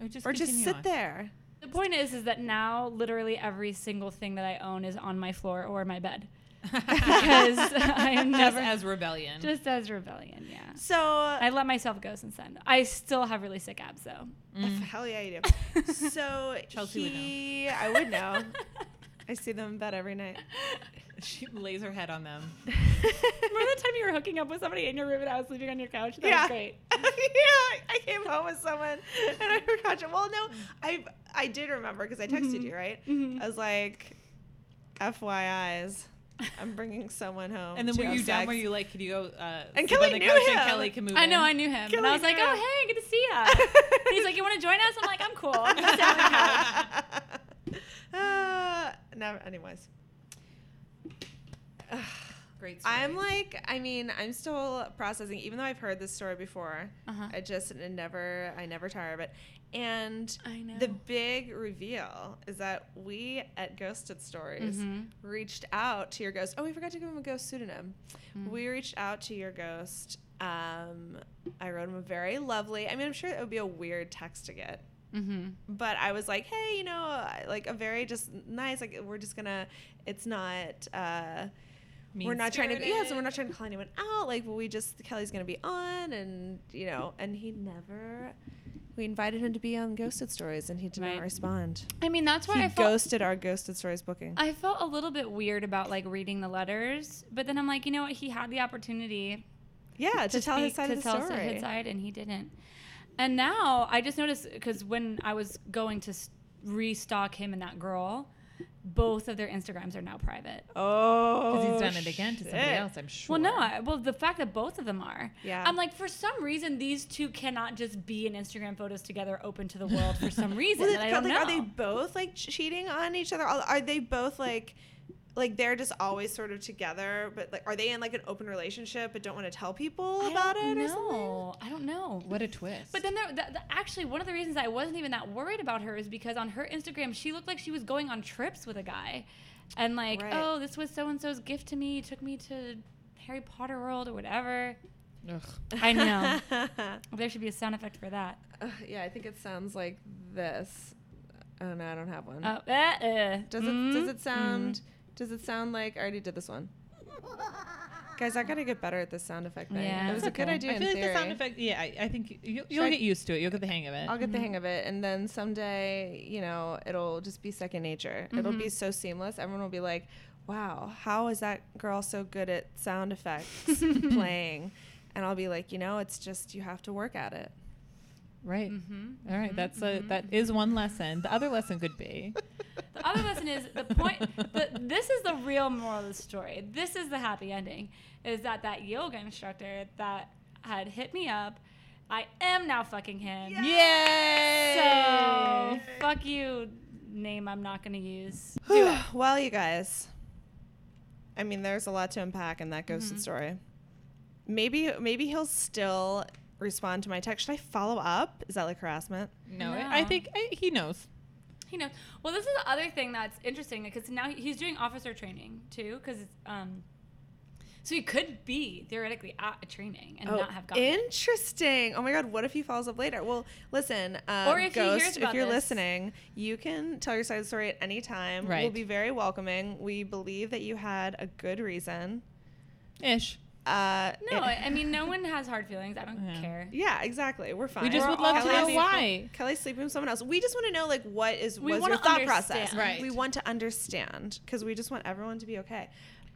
Or just, or just sit on. there. The point is, is that now literally every single thing that I own is on my floor or my bed because I am Just never as rebellion. just as rebellion. Yeah. So I let myself go since then. I still have really sick abs though. Mm. hell yeah you do. so Chelsea would know. I would know. I see them in bed every night. she lays her head on them. Remember the time you were hooking up with somebody in your room and I was sleeping on your couch? That yeah. was great. yeah, I came home with someone and I forgot you. Well, no, I I did remember because I texted you, right? Mhm. I was like, FYI's, I'm bringing someone home. And then to were you have down sex." where you like, could you go uh, And Kelly the knew couch him. and Kelly can move I know, in? I knew him. Kelly and I was like, knew. oh, hey, good to see you. he's like, you want to join us? I'm like, I'm cool. I'm gonna sit on the couch. uh, never. Anyways. Great story. I'm like, I mean, I'm still processing, even though I've heard this story before. Uh-huh. I just never, I never tire of it. And I know. the big reveal is that we at Ghosted Stories Mhm. reached out to your ghost. Oh, we forgot to give him a ghost pseudonym. Mm. We reached out to your ghost. Um, I wrote him a very lovely. I mean, I'm sure it would be a weird text to get Mm-hmm. but I was like, hey, you know, like a very just nice, like we're just gonna, it's not, uh, we're not trying to, yeah, so we're not trying to call anyone out. Like, we just, Kelly's gonna be on, and you know, and he never, we invited him to be on Ghosted Stories, and he did Right. not respond. I mean, that's why He I felt ghosted our Ghosted Stories booking. I felt a little bit weird about like reading the letters, but then I'm like, you know what? He had the opportunity yeah, to, tell his side to of the tell story. his side, and he didn't. And now I just noticed because when I was going to restock him and that girl, both of their Instagrams are now private. Oh, Because he's done it again to somebody else, I'm sure. Well, no, I, well, the fact that both of them are. Yeah. I'm like, for some reason, these two cannot just be in Instagram photos together, open to the world for some reason. Well, that I don't like, know. Are they both like cheating on each other? Are are they both like, like they're just always sort of together? But like, are they in like an open relationship but don't want to tell people I about don't it or something? know. I don't know. What a twist. But then there, the, the, actually, one of the reasons I wasn't even that worried about her is because on her Instagram, she looked like she was going on trips with a guy, and like, Right. oh, this was so and so's gift to me. He took me to Harry Potter World or whatever. Ugh. I know. there should be a sound effect for that. Uh, yeah, I think it sounds like this. Oh no, I don't have one. Oh, uh, uh, does it? mm, Does it sound? Does it sound like I already did this one? Guys, I gotta get better at this sound effect thing. Yeah, it was a good okay. idea I in feel like theory. the sound effect. Yeah, I, I think you, you'll I- get used to it. You'll get the hang of it. I'll get the hang mm-hmm. of it, and then someday, you know, it'll just be second nature. It'll be mm-hmm. so seamless. Everyone will be like, "Wow, how is that girl so good at sound effects playing?" And I'll be like, "You know, it's just you have to work at it." Right. Mm-hmm. All right. That's a that is one lesson. The other lesson could be. The other lesson is the point. The, this is the real moral of the story. This is the happy ending. Is that that yoga instructor that had hit me up? I am now fucking him. Yay! So fuck you, name I'm not gonna use. Well, you guys, I mean, there's a lot to unpack in that ghosted Mhm. story. Maybe, maybe he'll still respond to my text. Should I follow up? Is that like harassment? no, No. I think I, he knows. He knows. Well, this is the other thing that's interesting because now he's doing officer training too. Because um, so he could be theoretically at a training and not have gotten. it. interesting. Oh my god, what if he follows up later? Well, listen, um, Or if he Ghost, hears if you're this. listening, you can tell your side of the story at any time. We'll be very welcoming. We believe that you had a good reason. Ish. Uh, No, it- I I mean no one has hard feelings. I don't Yeah. care. yeah, exactly. We're fine. We just We're would love to know why. Kelly's sleeping with someone else. We just want to know like what is We was your thought process. Right. We want to understand because we just want everyone to be okay.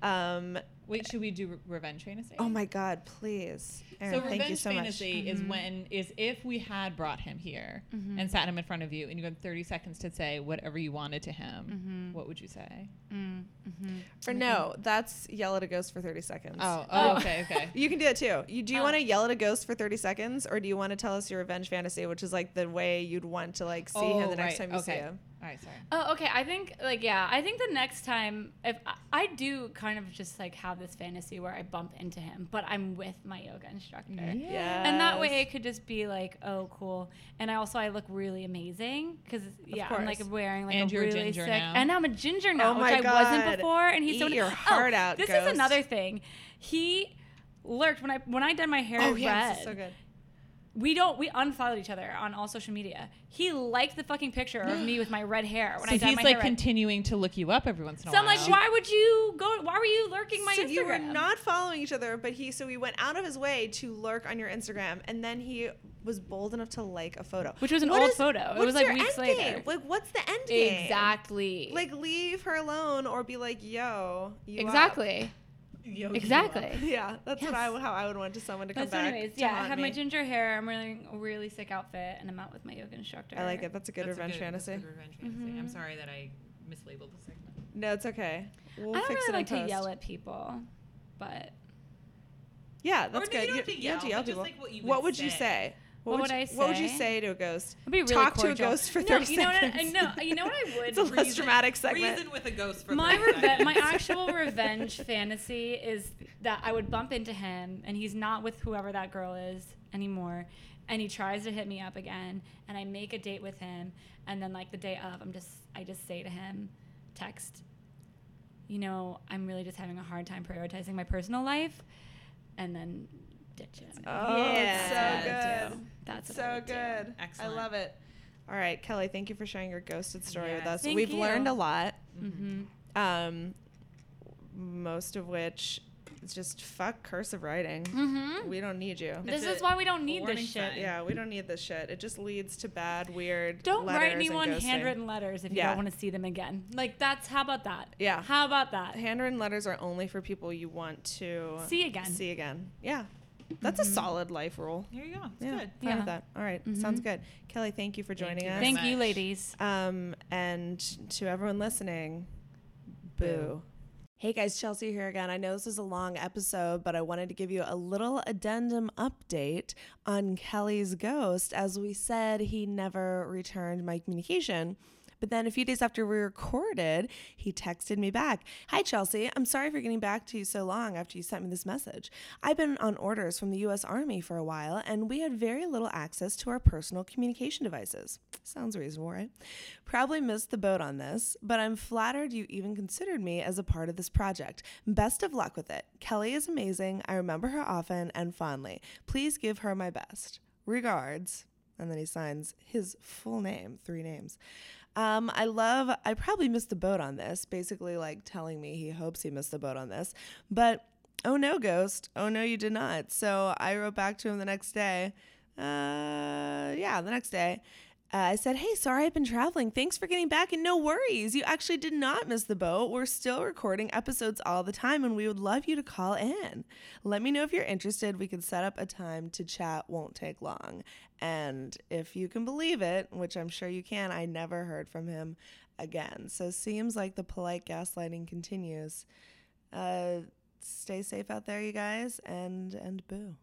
Um, Wait, should we do re- revenge fantasy? oh my god, please. Erin, So thank revenge you so much. fantasy is when is if we had brought him here Mhm. and sat him in front of you, and you had 30 seconds to say whatever you wanted to him. Mhm. What would you say? Mm, mhm. Or no, that's yell at a ghost for 30 seconds. Oh, Oh. oh, okay, okay. You can do that too. You do you Oh. want to yell at a ghost for 30 seconds or do you want to tell us your revenge fantasy, which is like the way you'd want to like see him Oh, the next right, time you see okay. him? All right, sorry. Oh, okay. I think like yeah. I think the next time if I, I do kind of just like have this fantasy where I bump into him, but I'm with my yoga instructor. Yeah. And that way it could just be like, oh, cool. And I also I look really amazing because yeah, I'm like wearing like And a you're a really sick, now. and I'm a ginger now, Oh my which I wasn't before. And he's Eat so your oh, heart out, This Ghost. is another thing. He lurked when I when I did my hair Oh red. yeah, this is so good. We don't. We unfollowed each other on all social media. He liked the fucking picture of me with my red hair when So I dyed he's my like hair red. continuing to look you up every once in a So I'm like, why would you go? Why were you lurking my so Instagram? you were not following each other, but he so he went out of his way to lurk on your Instagram, and then he was bold enough to like a photo, Which was an What old is- photo. It what's was, like, your weeks end later. game? Like, what's the end game? exactly. Like, leave her alone, or be like, "Yo, you up." Exactly. Yo, Exactly. Yeah, that's what I would how I would want to someone to come But so back. anyways, to yeah, I haunt have my ginger hair. I'm wearing a really sick outfit, and I'm out with my yoga instructor. I like it. That's a good That's a revenge good- that's a fantasy. good revenge fantasy. I'm mm-hmm. sorry that I mislabeled the segment. No, it's okay. We'll I don't fix really it like in to yell at people, but Yeah, that's no, you good. don't have to you don't have to yell, yell but just, people. like, what you what would would you say. Say? What would you, I What would you say? say to a ghost? I'd be really Talk cordial. to a ghost for no, 30 you know what? I, seconds. no, you know what I would. It's a less dramatic segment. Reason with a ghost for my 30 reve- my actual revenge fantasy is that I would bump into him and he's not with whoever that girl is anymore and he tries to hit me up again and I make a date with him and then like the day of I'm just I just say to him text you know I'm really just having a hard time prioritizing my personal life and then ditch him. Oh, Yeah. so That's what I good. would do. That's what I so good. Excellent. I love it. All right, Kelly, thank you for sharing your ghosted story with us. Thank We've you. learned a lot, Mhm. um, most of which is just fuck cursive writing. Mhm. We don't need you. This It's is why we don't need this shit. sign. Yeah, we don't need this shit. It just leads to bad, weird. Don't write letters and anyone ghosting. handwritten letters if you Yeah. don't want to see them again. Like that's how about that? Yeah. How about that? Handwritten letters are only for people you want to See again. See again. Yeah, that's a solid life rule. Here you go. It's yeah, good. fine Yeah. with that. All right, sounds good. Kelly, thank you for joining you us. very Thank you, ladies. Um, and to everyone listening, boo. Hey guys, Chelsea here again. I know this is a long episode, but I wanted to give you a little addendum update on Kelly's ghost. As we said, he never returned my communication. But then a few days after we recorded, he texted me back Hi, Chelsea. I'm sorry for getting back to you so long after you sent me this message. I've been on orders from the US Army for a while, and we had very little access to our personal communication devices. Sounds reasonable, right? Probably missed the boat on this, but I'm flattered you even considered me as a part of this project. Best of luck with it. Kelly is amazing. I remember her often and fondly. Please give her my best. Regards. And then he signs his full name, three names. Um, I love, I probably missed the boat on this, basically like telling me he hopes he missed the boat on this. But oh no, Ghost. Oh no, you did not. So I wrote back to him the next day. Uh, yeah, the next day. Uh, I said, Hey, sorry I've been traveling. Thanks for getting back. And no worries. You actually did not miss the boat. We're still recording episodes all the time, and we would love you to call in. Let me know if you're interested. We could set up a time to chat, won't take long. And if you can believe it, which I'm sure you can, I never heard from him again. So seems like the polite gaslighting continues. Uh, stay safe out there, you guys, and and boo.